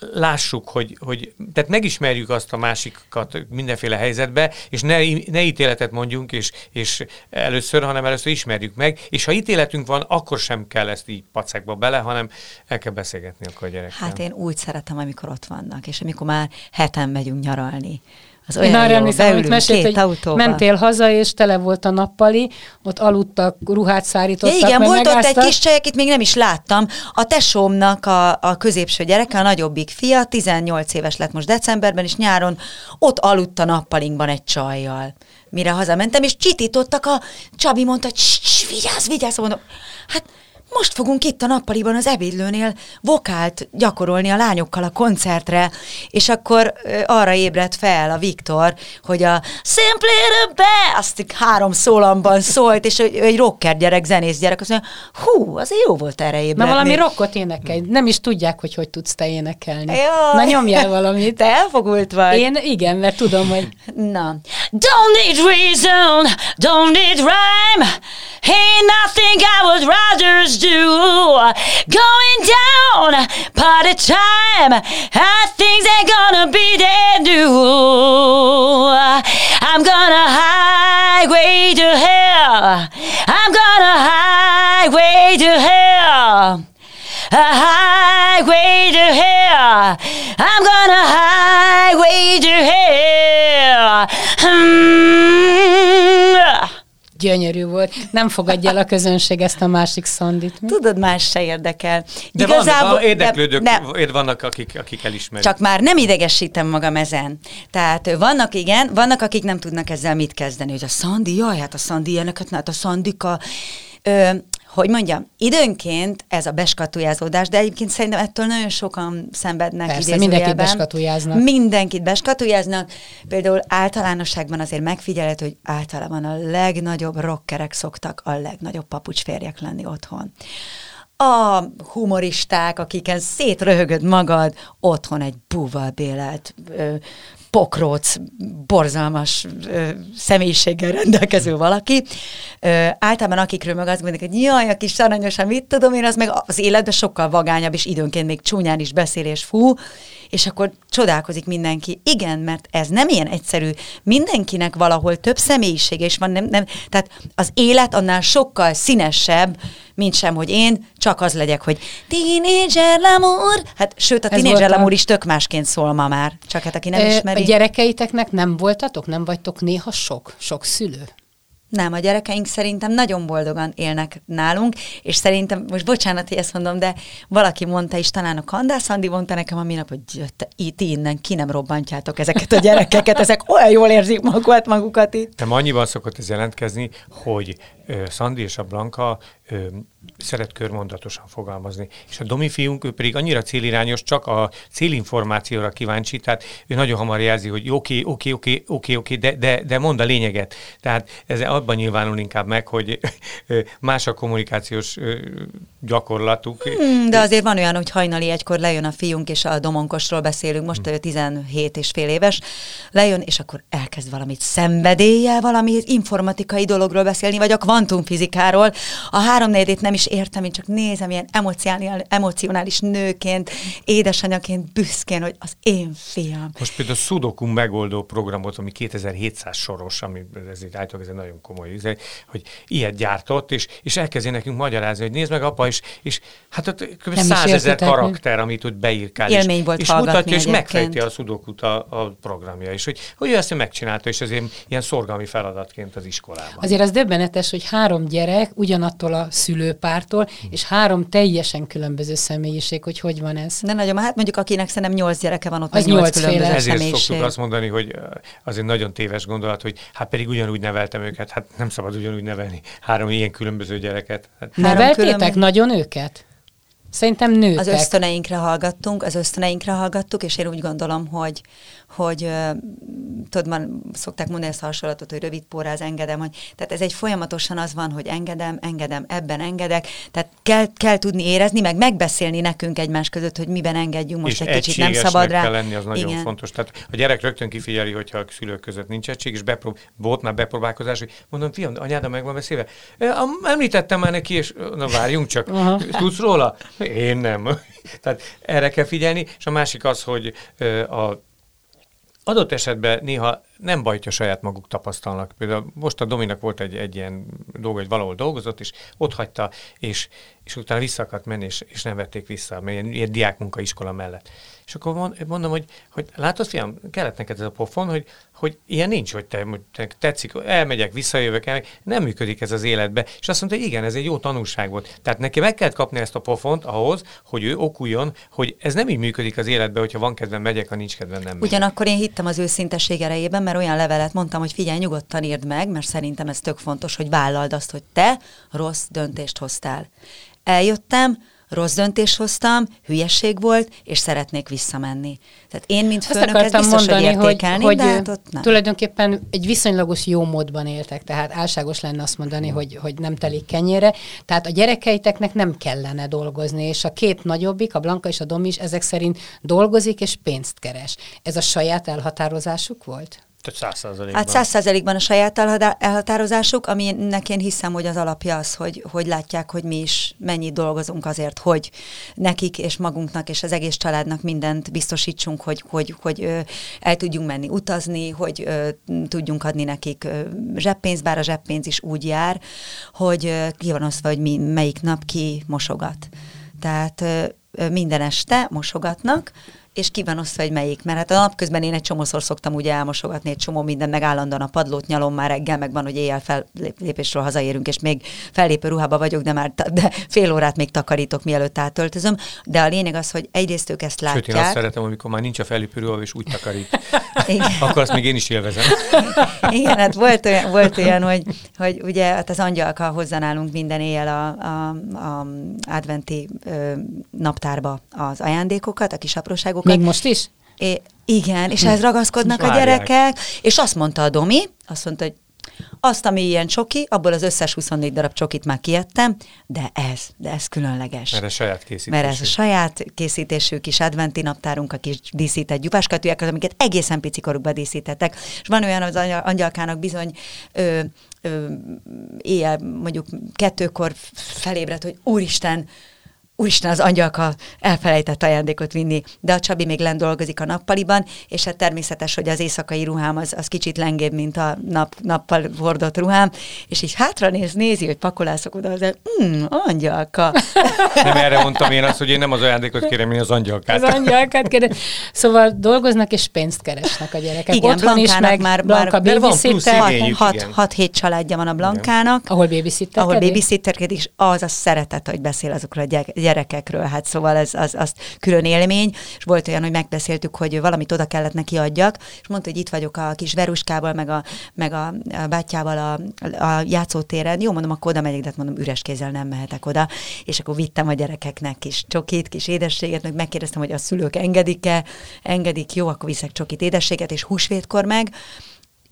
lássuk, hogy, hogy tehát megismerjük azt a másikat mindenféle helyzetbe, és ne, ne ítéletet mondjunk, és, és először, hanem először ismerjük meg, és ha ítéletünk van, akkor sem kell ezt így pacekba bele, hanem el kell beszélgetni akkor a gyerekkel. Hát én úgy szeretem, amikor ott vannak, és amikor már heten megyünk nyaralni, az olyan Én arra emlékszem, hogy mesélt, hogy autóba. mentél haza, és tele volt a nappali, ott aludtak, ruhát szárítottak. Ja, igen, volt ott egy kis csaj, akit még nem is láttam. A tesómnak a, a középső gyereke, a nagyobbik fia, 18 éves lett most decemberben, és nyáron ott aludt a nappalinkban egy csajjal. Mire hazamentem, és csitítottak a... Csabi mondta, hogy vigyázz, vigyázz, mondom, hát most fogunk itt a nappaliban az ebédlőnél vokált gyakorolni a lányokkal a koncertre, és akkor arra ébredt fel a Viktor, hogy a Simply the Best három szólamban szólt, és egy, egy rocker gyerek, zenész gyerek, azt mondja, hú, az jó volt erre ébredni. Na valami rockot énekelj, nem is tudják, hogy hogy tudsz te énekelni. Jaj. Na nyomjál valamit. Te elfogult vagy. Én igen, mert tudom, hogy... Na. Don't need reason, don't need rhyme, ain't nothing I would rather do. Going down, party time. I think they're gonna be there new. I'm gonna highway to hell. I'm gonna highway to hell. A highway to hell. I'm gonna highway to hell. Hmm. Gyönyörű volt. Nem fogadja el a közönség ezt a másik szandit. Mi? Tudod, más se érdekel. De Igazából, vannak, érdeklődők, de, ne, vannak, akik, akik elismerik. Csak már nem idegesítem magam ezen. Tehát vannak, igen, vannak, akik nem tudnak ezzel mit kezdeni, hogy a Szandi, jaj, hát a Szandi ilyeneket, hát a Szandika. Ö, hogy mondjam, időnként ez a beskatujázódás, de egyébként szerintem ettől nagyon sokan szenvednek. Persze, mindenkit beskatujáznak. Mindenkit beskatujáznak. Például általánosságban azért megfigyelhető, hogy általában a legnagyobb rockerek szoktak a legnagyobb papucsférjek lenni otthon a humoristák, akiken szétröhögöd magad, otthon egy búval bélelt pokróc, borzalmas ö, személyiséggel rendelkező valaki. Ö, általában akikről meg azt mondják, hogy jaj, a kis aranyosan, mit tudom én, az meg az életben sokkal vagányabb, és időnként még csúnyán is beszél és fú, és akkor csodálkozik mindenki. Igen, mert ez nem ilyen egyszerű. Mindenkinek valahol több személyisége is van, nem, nem, tehát az élet annál sokkal színesebb, mint sem, hogy én csak az legyek, hogy tínédzser lamúr. Hát sőt, a tínédzser lamúr is tök másként szól ma már. Csak hát aki nem e, ismeri. A gyerekeiteknek nem voltatok? Nem vagytok néha sok? Sok szülő? Nem, a gyerekeink szerintem nagyon boldogan élnek nálunk, és szerintem, most bocsánat, hogy ezt mondom, de valaki mondta is, talán a Kandász Andi mondta nekem a minap, hogy te, itt innen ki nem robbantjátok ezeket a gyerekeket, ezek olyan jól érzik magukat, magukat itt. Nem annyiban szokott ez jelentkezni, hogy Szandi és a Blanka ö, szeret körmondatosan fogalmazni. És a Domi fiunk, ő pedig annyira célirányos, csak a célinformációra kíváncsi, tehát ő nagyon hamar jelzi, hogy oké, oké, oké, oké, oké, de, de, de mond a lényeget. Tehát ez abban nyilvánul inkább meg, hogy más a kommunikációs gyakorlatuk. Hmm, de azért van olyan, hogy hajnali egykor lejön a fiunk, és a domonkosról beszélünk, most hmm. 17 és fél éves, lejön, és akkor elkezd valamit szenvedéllyel, valami informatikai dologról beszélni, vagy a kvantumfizikáról. A három nem is értem, én csak nézem ilyen emocionális nőként, édesanyaként büszkén, hogy az én fiam. Most például a Sudoku megoldó programot, ami 2700 soros, ami ez egy, állítólag ez egy nagyon komoly íze, hogy ilyet gyártott, és, és elkezdi nekünk magyarázni, hogy nézd meg apa, és, és hát ott kb. százezer karakter, amit ott beírkál. Élmény volt és mutatja, és megfejti a Sudokut a, a programja, és hogy, hogy ő ezt megcsinálta, és ezért ilyen szorgalmi feladatként az iskolában. Azért az döbbenetes, hogy három gyerek ugyanattól a szülőpártól, és három teljesen különböző személyiség, hogy hogy van ez. De nagyon, hát mondjuk akinek szerintem nyolc gyereke van, ott az nyolc különböző Ezért személyiség. szoktuk azt mondani, hogy az egy nagyon téves gondolat, hogy hát pedig ugyanúgy neveltem őket, hát nem szabad ugyanúgy nevelni három ilyen különböző gyereket. Hát. Neveltétek különböző... nagyon őket? Szerintem nőtek. Az ösztöneinkre hallgattunk, az ösztöneinkre hallgattuk, és én úgy gondolom, hogy, hogy tudod, van, szokták mondani ezt a hasonlatot, hogy rövid póráz, engedem, hogy, tehát ez egy folyamatosan az van, hogy engedem, engedem, ebben engedek, tehát kell, kell tudni érezni, meg megbeszélni nekünk egymás között, hogy miben engedjünk most és egy kicsit, nem szabad rá. kell lenni, az nagyon Igen. fontos. Tehát a gyerek rögtön kifigyeli, hogyha a szülők között nincs egység, és beprób- volt már bepróbálkozás, hogy mondom, fiam, anyáda meg van beszélve. Említettem már neki, és na várjunk csak, tudsz róla? Én nem. Tehát erre kell figyelni, és a másik az, hogy a adott esetben néha nem baj, hogy saját maguk tapasztalnak. Például most a Dominak volt egy, egy ilyen dolga, hogy valahol dolgozott, és ott hagyta, és, és utána vissza akart menni, és, és nem vették vissza, mert ilyen, ilyen diákmunkaiskola mellett. És akkor mondom, hogy, hogy látod, fiam, kellett neked ez a pofon, hogy, hogy ilyen nincs, hogy te, te tetszik, elmegyek, visszajövök, el, nem működik ez az életbe. És azt mondta, hogy igen, ez egy jó tanulság volt. Tehát neki meg kellett kapni ezt a pofont ahhoz, hogy ő okuljon, hogy ez nem így működik az életbe, hogyha van kedvem megyek, ha nincs kedvem nem megyek. Ugyanakkor én hittem az őszintesség erejében, mert olyan levelet mondtam, hogy figyelj, nyugodtan írd meg, mert szerintem ez tök fontos, hogy vállald azt, hogy te rossz döntést hoztál. Eljöttem, rossz döntés hoztam, hülyeség volt, és szeretnék visszamenni. Tehát én, mint főnök, ezt biztos, mondani, hogy értékelni, hogy, de hát ott nem. tulajdonképpen egy viszonylagos jó módban éltek, tehát álságos lenne azt mondani, hogy, hogy nem telik kenyére. Tehát a gyerekeiteknek nem kellene dolgozni, és a két nagyobbik, a Blanka és a Dom is ezek szerint dolgozik és pénzt keres. Ez a saját elhatározásuk volt? Száz százalékban. Hát száz százalékban a saját elhatározásuk, aminek én hiszem, hogy az alapja az, hogy, hogy látják, hogy mi is mennyit dolgozunk azért, hogy nekik és magunknak és az egész családnak mindent biztosítsunk, hogy, hogy, hogy el tudjunk menni utazni, hogy tudjunk adni nekik zseppénzt, bár a zseppénz is úgy jár, hogy ki van osztva, hogy mi, melyik nap ki mosogat. Tehát minden este mosogatnak, és ki van osztva, hogy melyik. Mert hát a napközben én egy csomószor szoktam ugye elmosogatni egy csomó minden, meg állandóan a padlót nyalom már reggel, meg van, hogy éjjel fellépésről hazaérünk, és még fellépő ruhába vagyok, de már de fél órát még takarítok, mielőtt átöltözöm. De a lényeg az, hogy egyrészt ők ezt látják. Sőt, én azt szeretem, amikor már nincs a fellépő ruha, és úgy takarít. Igen. Akkor azt még én is élvezem. Igen, hát volt olyan, volt olyan hogy, hogy ugye hát az angyalka hozzá nálunk minden éjjel a, a, a adventi ö, naptárba az ajándékokat, a kis apróságokat, még most is? É, igen, és ehhez ragaszkodnak a gyerekek, és azt mondta a Domi, azt mondta, hogy azt, ami ilyen csoki, abból az összes 24 darab csokit már kiettem, de ez, de ez különleges. Mert ez saját készítésű. Mert ez a saját készítésű kis adventi naptárunk, a kis díszített gyupáskatűek, amiket egészen picikorukban díszítettek. És van olyan az angyalkának bizony ö, ö, éjjel mondjuk kettőkor felébredt, hogy úristen, úristen, az angyalka elfelejtett ajándékot vinni, de a Csabi még lent dolgozik a nappaliban, és hát természetes, hogy az éjszakai ruhám az, az kicsit lengébb, mint a nap, nappal hordott ruhám, és így hátra néz, nézi, hogy pakolászok oda, az mm, angyalka. Nem erre mondtam én azt, hogy én nem az ajándékot kérem, én az angyalkát. Az angyalkát kérem. Szóval dolgoznak és pénzt keresnek a gyerekek. Igen, Otthon is, meg már, Blanka már babysitter, igényük. 6-7 családja van a Blankának, ahol babysitter. ahol babysitterkedik, és az a szeretet, hogy beszél azokról a gyere- gyerekekről. Hát szóval ez az, az külön élmény, és volt olyan, hogy megbeszéltük, hogy valamit oda kellett neki adjak, és mondta, hogy itt vagyok a kis Veruskával, meg a, meg a, a bátyával a, a játszótéren. Jó, mondom, akkor oda megyek, de hát mondom, üres kézzel nem mehetek oda. És akkor vittem a gyerekeknek kis csokit, kis édességet, meg megkérdeztem, hogy a szülők engedik-e, engedik, jó, akkor viszek csokit, édességet, és húsvétkor meg,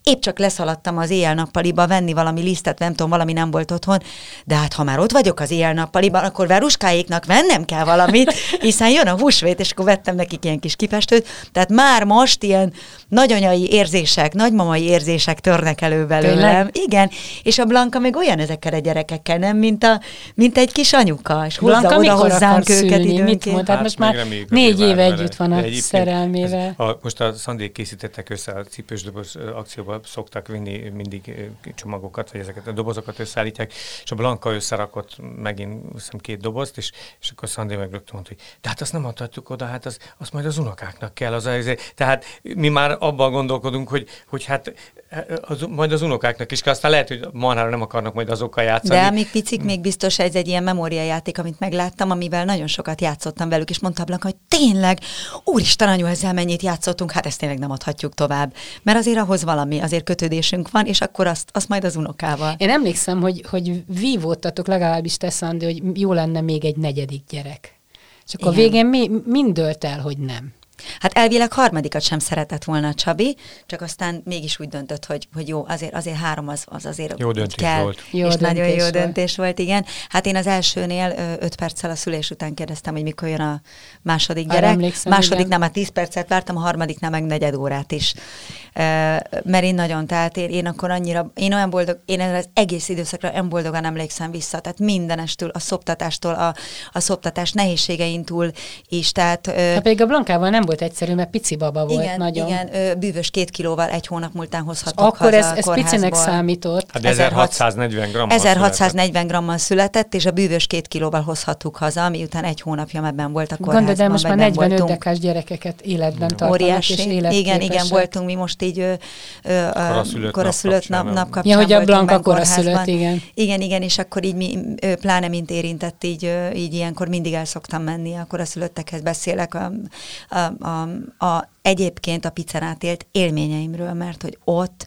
épp csak leszaladtam az éjjel-nappaliba venni valami lisztet, nem tudom, valami nem volt otthon, de hát ha már ott vagyok az éjjel-nappaliban, akkor Veruskáéknak vennem kell valamit, hiszen jön a húsvét, és akkor vettem nekik ilyen kis kifestőt, tehát már most ilyen nagyanyai érzések, nagymamai érzések törnek elő belőlem. Tényleg? Igen, és a Blanka még olyan ezekkel a gyerekekkel, nem, mint, a, mint egy kis anyuka, és hozza Blanka oda hozzánk őket szülni? Mit időnként. mond? Tehát most még már négy éve együtt van a szerelmével. ez A, most a Szandék készítettek össze a cipős doboz ö, akcióba, szoktak vinni mindig csomagokat, vagy ezeket a dobozokat összeállítják, és a Blanka összerakott megint hiszem, két dobozt, és, és akkor Szandé meg rögtön mondta, hogy de hát azt nem adhatjuk oda, hát az, az majd az unokáknak kell. Az, az, tehát mi már abban gondolkodunk, hogy, hogy hát az, majd az unokáknak is kell, aztán lehet, hogy marhára nem akarnak majd azokkal játszani. De amíg picik, még biztos ez egy ilyen memóriajáték, amit megláttam, amivel nagyon sokat játszottam velük, és mondtam Blanka, hogy tényleg, úristen anyu, ezzel mennyit játszottunk, hát ezt tényleg nem adhatjuk tovább. Mert azért ahhoz valami, azért kötődésünk van, és akkor azt, azt majd az unokával. Én emlékszem, hogy, hogy vívódtatok legalábbis te, Szandi, hogy jó lenne még egy negyedik gyerek. És akkor a Igen. végén mi, mind dölt el, hogy nem. Hát elvileg harmadikat sem szeretett volna a Csabi, csak aztán mégis úgy döntött, hogy, hogy jó, azért, azért három az, az azért Jó döntés kell, volt. Jó és nagyon döntés jó volt. döntés volt, igen. Hát én az elsőnél öt perccel a szülés után kérdeztem, hogy mikor jön a második gyerek. Másodiknál igen. már tíz percet vártam, a harmadiknál meg negyed órát is. Mert én nagyon, tehát én, én akkor annyira, én olyan boldog, én erre az egész időszakra olyan boldogan emlékszem vissza, tehát mindenestől, a szoptatástól, a, a szoptatás nehézségein túl is, tehát... ö, Hát pedig a Blankával nem volt egyszerű, mert pici baba volt igen, nagyon. igen, ö, bűvös két kilóval egy hónap múltán hozhatok Akkor haza ez, ez kórházból. picinek számított. Hát 1640 gramm. 1640 grammal született, és a bűvös két kilóval hozhattuk haza, miután egy hónapja ebben volt a kórházban. Gondolod, de most már benn 45 voltunk. dekás gyerekeket életben tartanak, Óriási. és Igen, életképesek. igen, voltunk mi most így ö, ö, a Koraszülött koraszülött nap nap, kapcsán. nap kapcsán. Ja, hogy a Blanka koraszülött, igen. Igen, igen, és akkor így mi, ö, pláne mint érintett, így, ö, így ilyenkor mindig el szoktam menni, a koraszülöttekhez beszélek a, a, a, a, egyébként a pizzán élt élményeimről, mert hogy ott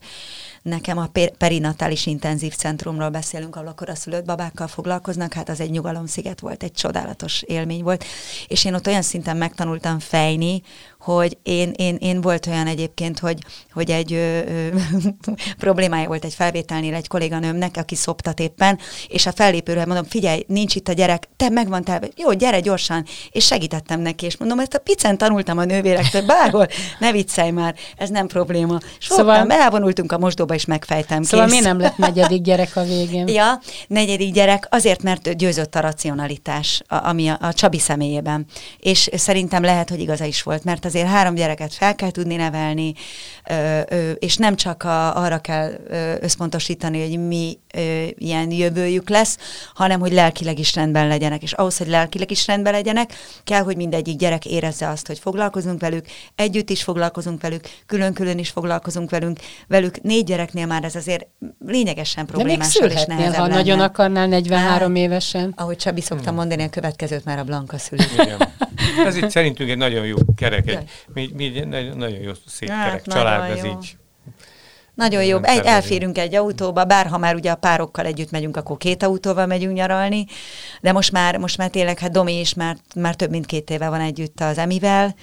nekem a per- perinatális intenzív centrumról beszélünk, ahol a koraszülött babákkal foglalkoznak, hát az egy nyugalomsziget volt, egy csodálatos élmény volt, és én ott olyan szinten megtanultam fejni, hogy én, én, én volt olyan egyébként, hogy, hogy egy ö, ö, problémája volt egy felvételnél egy kolléganőmnek, aki szoptat éppen, és a fellépőről mondom, figyelj, nincs itt a gyerek, te megvan telve, jó, gyere gyorsan, és segítettem neki, és mondom, ezt a picen tanultam a nővérektől, bárhol, ne viccelj már, ez nem probléma. És Szóval- elvonultunk a mosdóba, és megfejtem, Szóval kész. miért nem lett negyedik gyerek a végén? Ja, negyedik gyerek, azért, mert győzött a racionalitás, a, ami a, a Csabi személyében. És szerintem lehet, hogy igaza is volt, mert azért három gyereket fel kell tudni nevelni, és nem csak a, arra kell összpontosítani, hogy mi ilyen jövőjük lesz, hanem hogy lelkileg is rendben legyenek. És ahhoz, hogy lelkileg is rendben legyenek, kell, hogy mindegyik gyerek érezze azt, hogy foglalkozunk velük, együtt is foglalkozunk velük, külön-külön is foglalkozunk velünk, velük. Négy gyereknél már ez azért lényegesen De még problémásabb és nehezebb ha lenne. nagyon akarnál 43 Hát. évesen. Ahogy Csabi szoktam mondani, a következőt már a Blanka szüli. Ez itt szerintünk egy nagyon jó kerek, egy, mi, mi egy nagyon, jó, szép Hát, kerek család, ez jó. így. Nagyon jobb. Egy, elférünk egy autóba, bár ha már ugye a párokkal együtt megyünk, akkor két autóval megyünk nyaralni, de most már, most már tényleg, hát Domi is már, már több mint két éve van együtt az Emivel,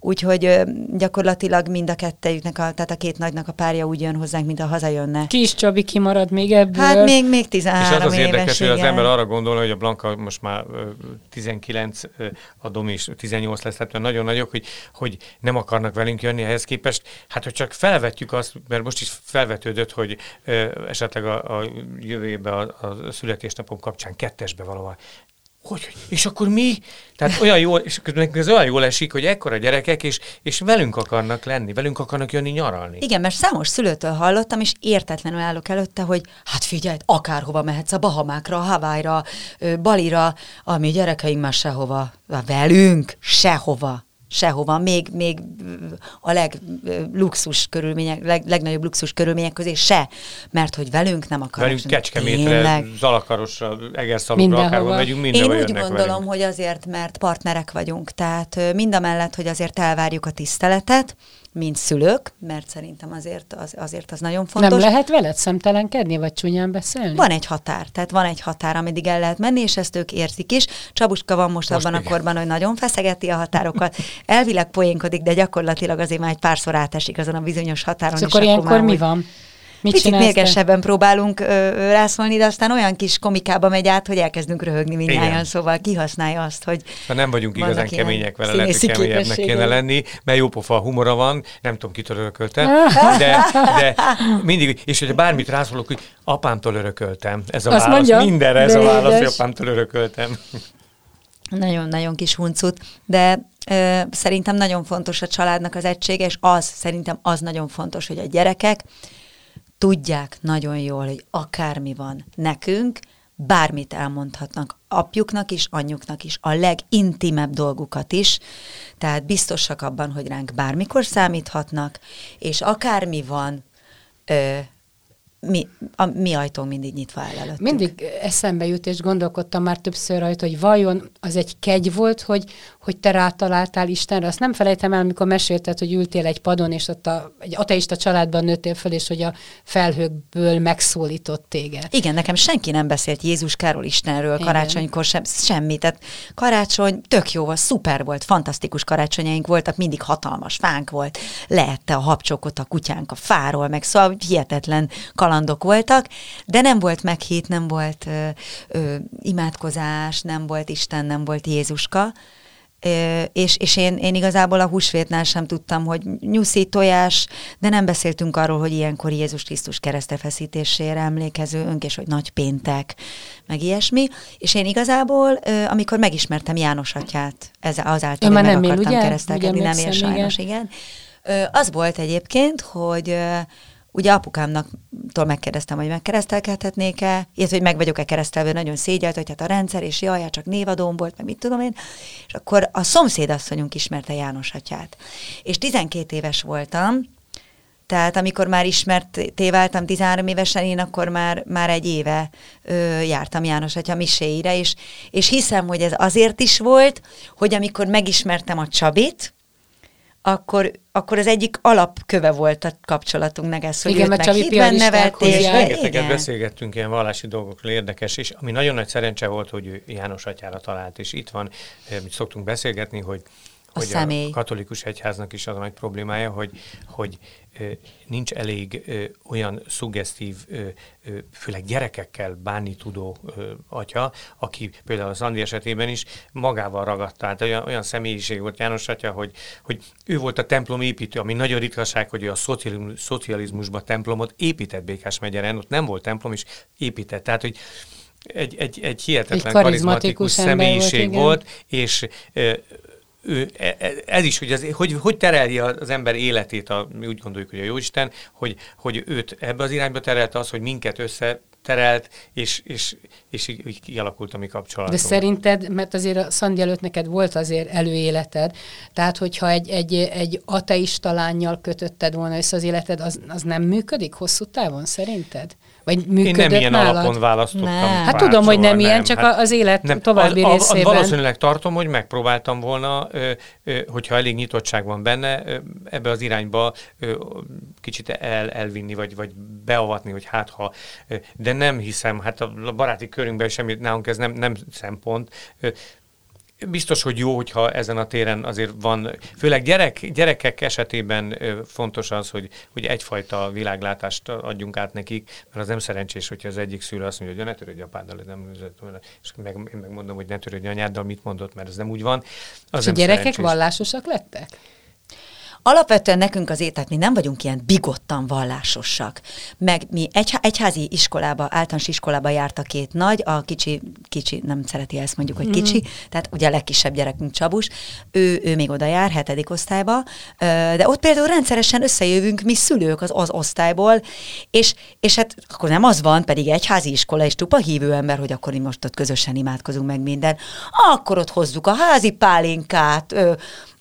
úgyhogy gyakorlatilag mind a kettejüknek, a, tehát a két nagynak a párja úgy jön hozzánk, mint a hazajönne. Kis Csabi kimarad még ebből. Hát még, még És 13 az az éves, érdekes, hogy az ember arra gondol, hogy a Blanka most már ö, 19, ö, a Domi is 18 lesz, tehát nagyon nagyok, hogy, hogy nem akarnak velünk jönni ehhez képest. Hát, hogy csak felvetjük azt, mert most is felvetődött, hogy esetleg a, a jövő a, a születésnapom kapcsán kettesbe valahol hogy, és akkor mi? Tehát olyan jól, és ez olyan jól esik, hogy ekkora gyerekek, és, és velünk akarnak lenni, velünk akarnak jönni nyaralni. Igen, mert számos szülőtől hallottam, és értetlenül állok előtte, hogy hát figyelj, akárhova mehetsz, a Bahamákra, a Hawaii-ra, Balira, ami gyerekeink már sehova, velünk sehova sehova, még, még a legluxus körülmények, leg, legnagyobb luxus körülmények közé se, mert hogy velünk nem akarnak. Velünk Kecskemétre, Zalakarosra, Egerszalonra, akárhol megyünk, mindenhol Én úgy gondolom, velünk. hogy azért, mert partnerek vagyunk, tehát mind a mellett, hogy azért elvárjuk a tiszteletet, mint szülők, mert szerintem azért az, azért az nagyon fontos. Nem lehet veled szemtelenkedni, vagy csúnyán beszélni? Van egy határ, tehát van egy határ, ameddig el lehet menni, és ezt ők érzik is. Csabuska van most, most abban igen. a korban, hogy nagyon feszegeti a határokat. Elvileg poénkodik, de gyakorlatilag azért már egy párszor átesik azon a bizonyos határon. És, akkor ilyenkor már, mi van? Mit Picit mérgesebben próbálunk ö, rászólni, de aztán olyan kis komikába megy át, hogy elkezdünk röhögni mindjárt, szóval kihasználja azt, hogy... Ha nem vagyunk igazán kemények vele, lehet, hogy keményebbnek kéne lenni, mert jó pofa a humora van, nem tudom, kitől örököltem, de, de mindig, és hogyha bármit rászólok, hogy apámtól örököltem, ez a azt válasz, mondja, mindenre ez a válasz, hogy apámtól örököltem. Nagyon-nagyon kis huncut, de ö, szerintem nagyon fontos a családnak az egysége, és az, szerintem az nagyon fontos, hogy a gyerekek tudják nagyon jól, hogy akármi van nekünk, bármit elmondhatnak apjuknak is, anyjuknak is, a legintimebb dolgukat is, tehát biztosak abban, hogy ránk bármikor számíthatnak, és akármi van, ö, mi, a mi ajtó mindig nyitva áll előttük. Mindig eszembe jut, és gondolkodtam már többször rajta, hogy vajon az egy kegy volt, hogy, hogy te rátaláltál Istenre. Azt nem felejtem el, amikor mesélted, hogy ültél egy padon, és ott a, egy ateista családban nőttél föl, és hogy a felhőkből megszólított téged. Igen, nekem senki nem beszélt Jézuskáról, Istenről, Igen. karácsonykor sem, semmi. Tehát karácsony tök jó volt, szuper volt, fantasztikus karácsonyaink voltak, mindig hatalmas fánk volt, lehette a habcsokot a kutyánk a fáról, meg szóval hihetetlen kalandok voltak, de nem volt meghét, nem volt ö, ö, imádkozás, nem volt Isten, nem volt Jézuska, és, és én, én igazából a húsvétnál sem tudtam, hogy nyuszi, tojás, de nem beszéltünk arról, hogy ilyenkor Jézus Krisztus keresztefeszítésére emlékezünk, és hogy nagy péntek, meg ilyesmi. És én igazából, amikor megismertem János atyát, ez azáltal, hogy meg nem akartam él, keresztelkedni, nem ér sajnos, igen. igen. Az volt egyébként, hogy ugye apukámnak megkérdeztem, hogy megkeresztelkedhetnék-e, illetve hogy meg vagyok-e keresztelve, nagyon szégyelt, hogy hát a rendszer, és jaj, hát csak névadóm volt, meg mit tudom én. És akkor a szomszédasszonyunk ismerte János atyát. És 12 éves voltam, tehát amikor már ismerté váltam 13 évesen, én akkor már, már egy éve ö, jártam János Atya miséire, és, és hiszem, hogy ez azért is volt, hogy amikor megismertem a Csabit, akkor, akkor az egyik alapköve volt a kapcsolatunknak ez, hogy Igen, mert Csabi hitben nevelték. Rengeteget beszélgettünk ilyen vallási dolgokról, érdekes, és ami nagyon nagy szerencse volt, hogy ő János atyára talált, és itt van, mit szoktunk beszélgetni, hogy a személy. a katolikus egyháznak is az a nagy problémája, hogy, hogy nincs elég olyan szuggesztív, főleg gyerekekkel bánni tudó atya, aki például a Szandi esetében is magával ragadta. Tehát olyan, olyan személyiség volt János atya, hogy, hogy ő volt a templom építő, ami nagyon ritkaság, hogy ő a szocializmusban templomot épített Békás megyeren, ott nem volt templom, és épített. Tehát, hogy egy, egy, egy hihetetlen egy karizmatikus, karizmatikus személyiség volt, volt és ő, e, e, ez is, hogy, az, hogy, hogy terelje az ember életét, a, mi úgy gondoljuk, hogy a Jóisten, hogy, hogy őt ebbe az irányba terelte az, hogy minket össze terelt, és, és, és így, így kialakult a mi kapcsolatunk. De szerinted, mert azért a Szandi előtt neked volt azért előéleted, tehát hogyha egy, egy, egy ateista lányjal kötötted volna össze az életed, az, az nem működik hosszú távon szerinted? Vagy működött Én nem ilyen nálad? alapon választottam. Nem. Hát tudom, hogy nem, nem ilyen, csak hát az élet nem. további a, részében. A, valószínűleg tartom, hogy megpróbáltam volna, ö, ö, hogyha elég nyitottság van benne, ö, ebbe az irányba ö, kicsit el, elvinni, vagy, vagy beavatni, hogy hát ha, ö, de nem hiszem, hát a baráti körünkben semmi, nálunk ez nem, nem szempont. Ö, Biztos, hogy jó, hogyha ezen a téren azért van, főleg gyerek, gyerekek esetében fontos az, hogy, hogy egyfajta világlátást adjunk át nekik, mert az nem szerencsés, hogyha az egyik szülő azt mondja, hogy ne törődj apáddal, nem, és meg, én megmondom, hogy ne törődj anyáddal, mit mondott, mert ez nem úgy van. Az és a gyerekek szerencsés. vallásosak lettek? Alapvetően nekünk az tehát mi nem vagyunk ilyen bigottan vallásosak. Meg mi egy, egyházi iskolába, általános iskolába járt a két nagy, a kicsi, kicsi, nem szereti ezt mondjuk, hogy kicsi, mm. tehát ugye a legkisebb gyerekünk Csabus, ő, ő még oda jár, hetedik osztályba, de ott például rendszeresen összejövünk mi szülők az, az osztályból, és, és hát akkor nem az van, pedig egyházi iskola, és tupa hívő ember, hogy akkor mi most ott közösen imádkozunk meg minden, akkor ott hozzuk a házi pálinkát,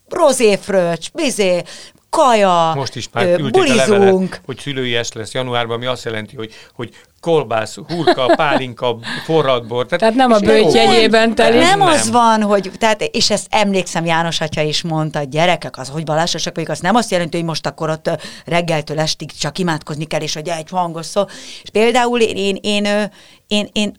rozéfröcs, bizé, kaja, Most is már küldték bulizunk. a levelet, hogy szülői est lesz januárban, ami azt jelenti, hogy, hogy kolbász, hurka, pálinka, forradbor. Tehát, tehát nem a bőt jegyében telik. Nem, nem az van, hogy, tehát, és ezt emlékszem, János atya is mondta, gyerekek, az, hogy vallásosak vagyok, az nem azt jelenti, hogy most akkor ott reggeltől estig csak imádkozni kell, és hogy egy hangos szó. És például én, én, én, én, én, én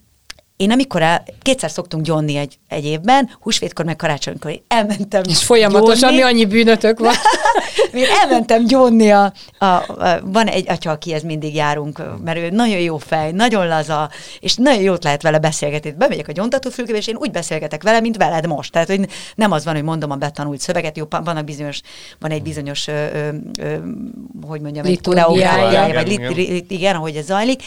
én amikor el, kétszer szoktunk gyonni egy, egy évben, húsvétkor meg karácsonykor, én elmentem És folyamatosan mi annyi bűnötök van? én elmentem gyonni a, a, a, van egy atya, akihez mindig járunk, mert ő nagyon jó fej, nagyon laza, és nagyon jót lehet vele beszélgetni. Bemegyek a gyontatófülkébe, és én úgy beszélgetek vele, mint veled most. Tehát, hogy nem az van, hogy mondom a betanult szöveget, jó, vannak bizonyos, van egy bizonyos, ö, ö, ö, hogy mondjam, egy koreográfiája, vagy lit, lit, igen, ahogy ez zajlik,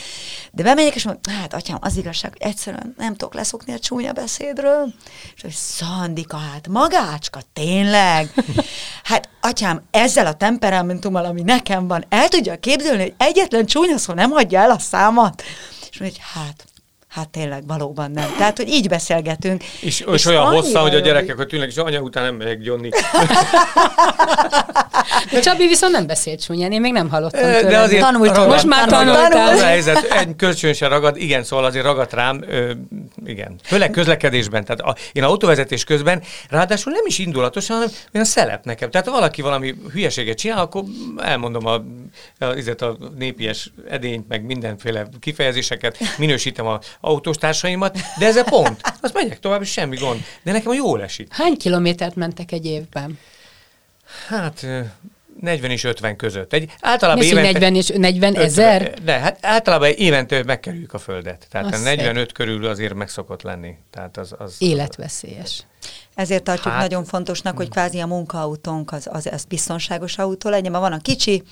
de bemegyek, és mondom, hát atyám, az igazság, hogy egyszerűen nem tudok leszokni a csúnya beszédről. És hogy Szandika, hát magácska, tényleg? Hát atyám, ezzel a temperamentummal, ami nekem van, el tudja képzelni, hogy egyetlen csúnya szó nem hagyja el a számat? És mondja, hogy hát, Hát tényleg, valóban nem. Tehát, hogy így beszélgetünk. És, és, és olyan hossza, hogy a gyerekek, hogy tűnnek, és anya után nem megyek gyonni. De Csabi viszont nem beszélt csúnyán, én még nem hallottam tőle. De azért Tanultam. Ragad, Most már tanultál. Tanult. A helyzet, egy kölcsön se ragad, igen, szóval azért ragad rám, ö, igen. Főleg közlekedésben, tehát a, én autóvezetés közben, ráadásul nem is indulatosan, hanem olyan szelep nekem. Tehát ha valaki valami hülyeséget csinál, akkor elmondom a, a, a, a népies edényt, meg mindenféle kifejezéseket, minősítem a autóstársaimat, de ez a pont. Azt megyek tovább, és semmi gond. De nekem a jól esik. Hány kilométert mentek egy évben? Hát 40 és 50 között. Egy, általában évente, 40 és 40 ezer? De hát általában évente megkerüljük a földet. Tehát a 45 szép. körül azért meg szokott lenni. Tehát az, az, Életveszélyes. Ezért tartjuk hát, nagyon fontosnak, hogy kvázi a munkaautónk az, az, az biztonságos autó legyen, mert van a kicsi,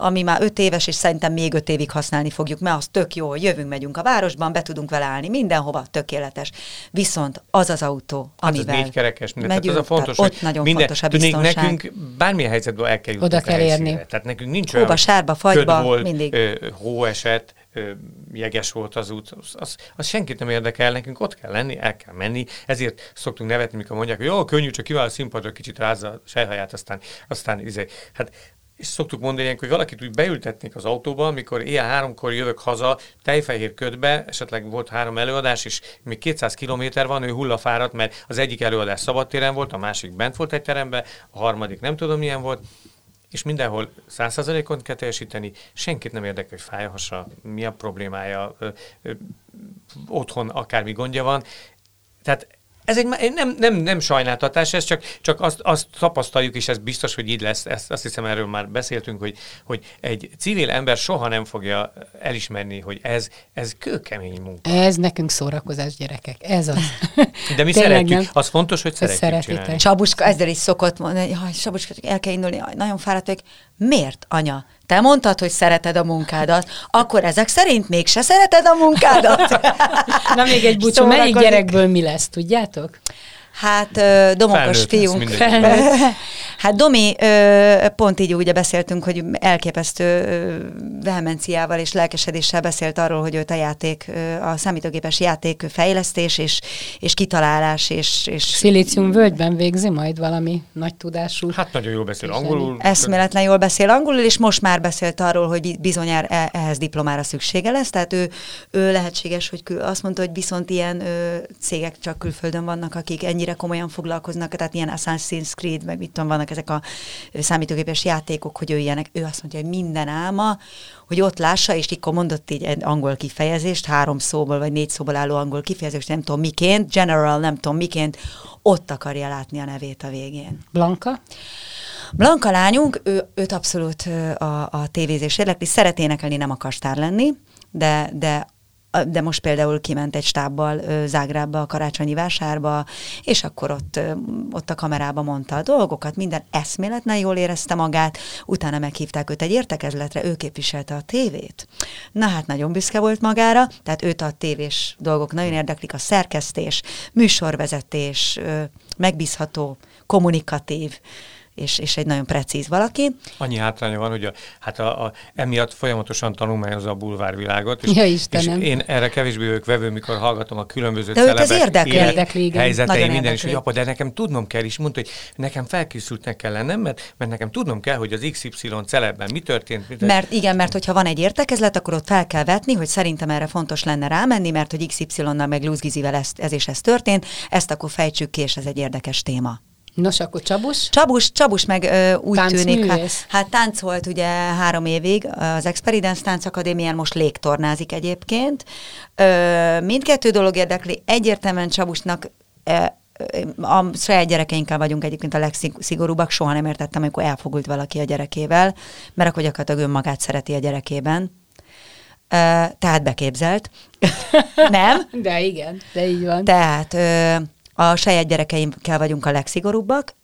ami már öt éves, és szerintem még öt évig használni fogjuk, mert az tök jó, hogy jövünk, megyünk a városban, be tudunk vele állni mindenhova, tökéletes. Viszont az az autó, hát amivel az négy kerekes, megyünk, tehát az a fontos, tehát ott nagyon minden, fontos a biztonság. nekünk bármilyen helyzetből el kell Oda kell érni. Tehát nekünk nincs Hóba, olyan, sárba, fagyba, volt, mindig. Ö, hó esett, jeges volt az út, az, az, az senkit nem érdekel, nekünk ott kell lenni, el kell menni, ezért szoktunk nevetni, mikor mondják, hogy jó, könnyű, csak kivál a színpadra, kicsit rázza a sejhaját, aztán, aztán izé. Hát és szoktuk mondani, hogy valakit úgy beültetnék az autóba, amikor ilyen háromkor jövök haza, tejfehér ködbe, esetleg volt három előadás, és még 200 kilométer van, ő hullafáradt, mert az egyik előadás szabadtéren volt, a másik bent volt egy teremben, a harmadik nem tudom milyen volt, és mindenhol százszerzalékon kell teljesíteni, senkit nem érdekel, hogy fáj a mi a problémája, ö, ö, otthon akármi gondja van. Tehát ez egy nem, nem, nem sajnáltatás, ez csak, csak azt, azt tapasztaljuk, és ez biztos, hogy így lesz, ezt, azt hiszem erről már beszéltünk, hogy, hogy egy civil ember soha nem fogja elismerni, hogy ez, ez kőkemény munka. Ez nekünk szórakozás, gyerekek, ez az. De mi szeretjük, nem. az fontos, hogy szeretjük Szeretitek. csinálni. Csabuska ezzel is szokott mondani, hogy Csabuska, el kell indulni, nagyon fáradt vagyok. Miért, anya? Te mondtad, hogy szereted a munkádat, akkor ezek szerint mégse szereted a munkádat. Na még egy búcsú, melyik gyerekből mi lesz, tudjátok? Hát domokos fiunk. hát Domi, pont így ugye beszéltünk, hogy elképesztő vehemenciával és lelkesedéssel beszélt arról, hogy őt a játék, a számítógépes játék fejlesztés és, és kitalálás és... és Szilícium völgyben végzi majd valami nagy tudású. Hát nagyon jól beszél angolul. Eszméletlen jól beszél angolul, és most már beszélt arról, hogy bizonyára e, ehhez diplomára szüksége lesz, tehát ő, ő lehetséges, hogy azt mondta, hogy viszont ilyen cégek csak külföldön vannak, akik ennyire ennyire komolyan foglalkoznak, tehát ilyen Assassin's Creed, meg mit tudom, vannak ezek a számítógépes játékok, hogy ő ilyenek, ő azt mondja, hogy minden álma, hogy ott lássa, és akkor mondott így egy angol kifejezést, három szóból vagy négy szóból álló angol kifejezést, nem tudom miként, general, nem tudom miként, ott akarja látni a nevét a végén. Blanka? Blanka lányunk, ő, őt abszolút a, a tévézés érdekli, szeret énekelni, nem akar lenni, de, de de most például kiment egy stábbal Zágrába a karácsonyi vásárba, és akkor ott, ott a kamerába mondta a dolgokat, minden eszméletlen jól érezte magát, utána meghívták őt egy értekezletre, ő képviselte a tévét. Na hát nagyon büszke volt magára, tehát őt a tévés dolgok nagyon érdeklik, a szerkesztés, műsorvezetés, megbízható, kommunikatív, és, és egy nagyon precíz valaki. Annyi hátránya van, hogy a, hát a, a, emiatt folyamatosan tanulmányozza a bulvárvilágot, és, ja, és én erre kevésbé vagyok vevő, mikor hallgatom a különböző de celebek érdekli, érdekli, helyzetei, minden, is, hogy apa, de nekem tudnom kell, és mondta, hogy nekem felkészültnek kell lennem, mert, mert nekem tudnom kell, hogy az XY celebben mi történt. Mi történt. Mert igen, mert hogyha van egy értekezlet, akkor ott fel kell vetni, hogy szerintem erre fontos lenne rámenni, mert hogy XY-nal meg Luzgizivel ez, ez és ez történt, ezt akkor fejtsük ki, és ez egy érdekes téma. Nos, akkor Csabus? Csabus, Csabus meg ö, úgy tűnik, hát, hát táncolt ugye három évig az Experience Tánc Akadémián, most légtornázik egyébként. Ö, mindkettő dolog érdekli, egyértelműen Csabusnak ö, a saját gyerekeinkkel vagyunk egyébként a legszigorúbbak, soha nem értettem, amikor elfogult valaki a gyerekével, mert akkor gyakorlatilag önmagát szereti a gyerekében. Tehát beképzelt. nem? De igen, de így van. Tehát a saját gyerekeinkkel vagyunk a legszigorúbbak.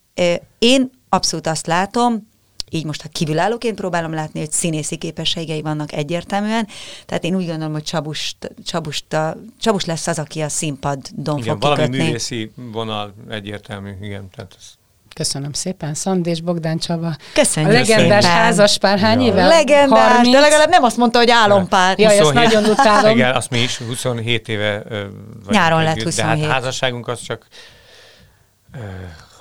Én abszolút azt látom, így most ha kívülállóként próbálom látni, hogy színészi képességei vannak egyértelműen. Tehát én úgy gondolom, hogy Csabus, Csabus, Csabus lesz az, aki a színpadon igen, fog valami kikötni. művészi vonal egyértelmű, igen. Tehát ez Köszönöm szépen, Szand és Bogdán Csaba. Köszönjük A legendás házaspár hány Ja. éve? Legendás, 30? de legalább nem azt mondta, hogy álompár. Jaj, ezt nagyon utálom. Igen, azt mi is 27 éve ö, vagyunk Nyáron lett együtt, De hát 27. házasságunk az csak ö,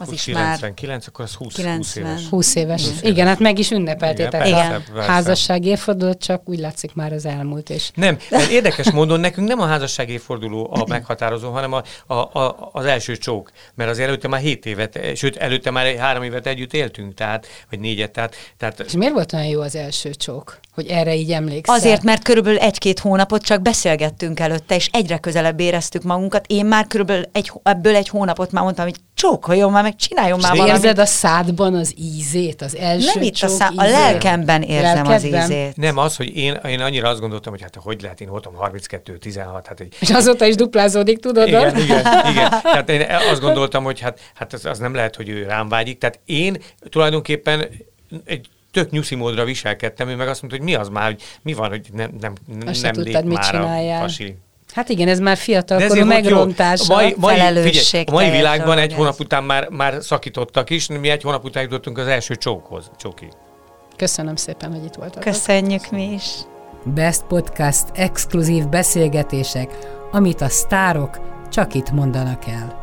Az is 99, akkor az 20, 20 90. éves. 20 éves. 20 éves. Igen, hát meg is ünnepeltétek Igen, a persze, persze. házasság évfordulót, csak úgy látszik már az elmúlt, és Nem, mert érdekes módon nekünk nem a házasság évforduló a meghatározó, hanem a, a, a, az első csók. Mert az előtte már 7 évet, sőt, előtte már három évet együtt éltünk, tehát, vagy négyet, tehát, tehát És miért volt olyan jó az első csók, hogy erre így emlékszel? Azért, mert körülbelül egy-két hónapot csak beszélgettünk előtte, és egyre közelebb éreztük magunkat. Én már körülbelül egy, ebből egy hónapot már mondtam, hogy csókoljon már, meg csináljon már valamit. érzed a szádban az ízét, az első Nem itt a, szá- a lelkemben érzem Lelkedben? az ízét. nem az, hogy én, én annyira azt gondoltam, hogy hát hogy lehet, én voltam 32, 16, hát egy És azóta is duplázódik, tudod? Igen, igen, igen. Tehát én azt gondoltam, hogy hát, hát az, az nem lehet, hogy ő rám vágyik. Tehát én tulajdonképpen egy tök nyuszi módra viselkedtem, ő meg azt mondta, hogy mi az már, hogy mi van, hogy nem, nem, nem tudtad, lép mit már csináljál. a fasi. Hát igen, ez már fiatalkorú. A mai, mai, felelősség figyelj, a mai világban egy ez. hónap után már, már szakítottak is, mi egy hónap után jutottunk az első csókhoz. Csóki. Köszönöm szépen, hogy itt voltatok. Köszönjük mi is. Best Podcast exkluzív beszélgetések, amit a sztárok csak itt mondanak el.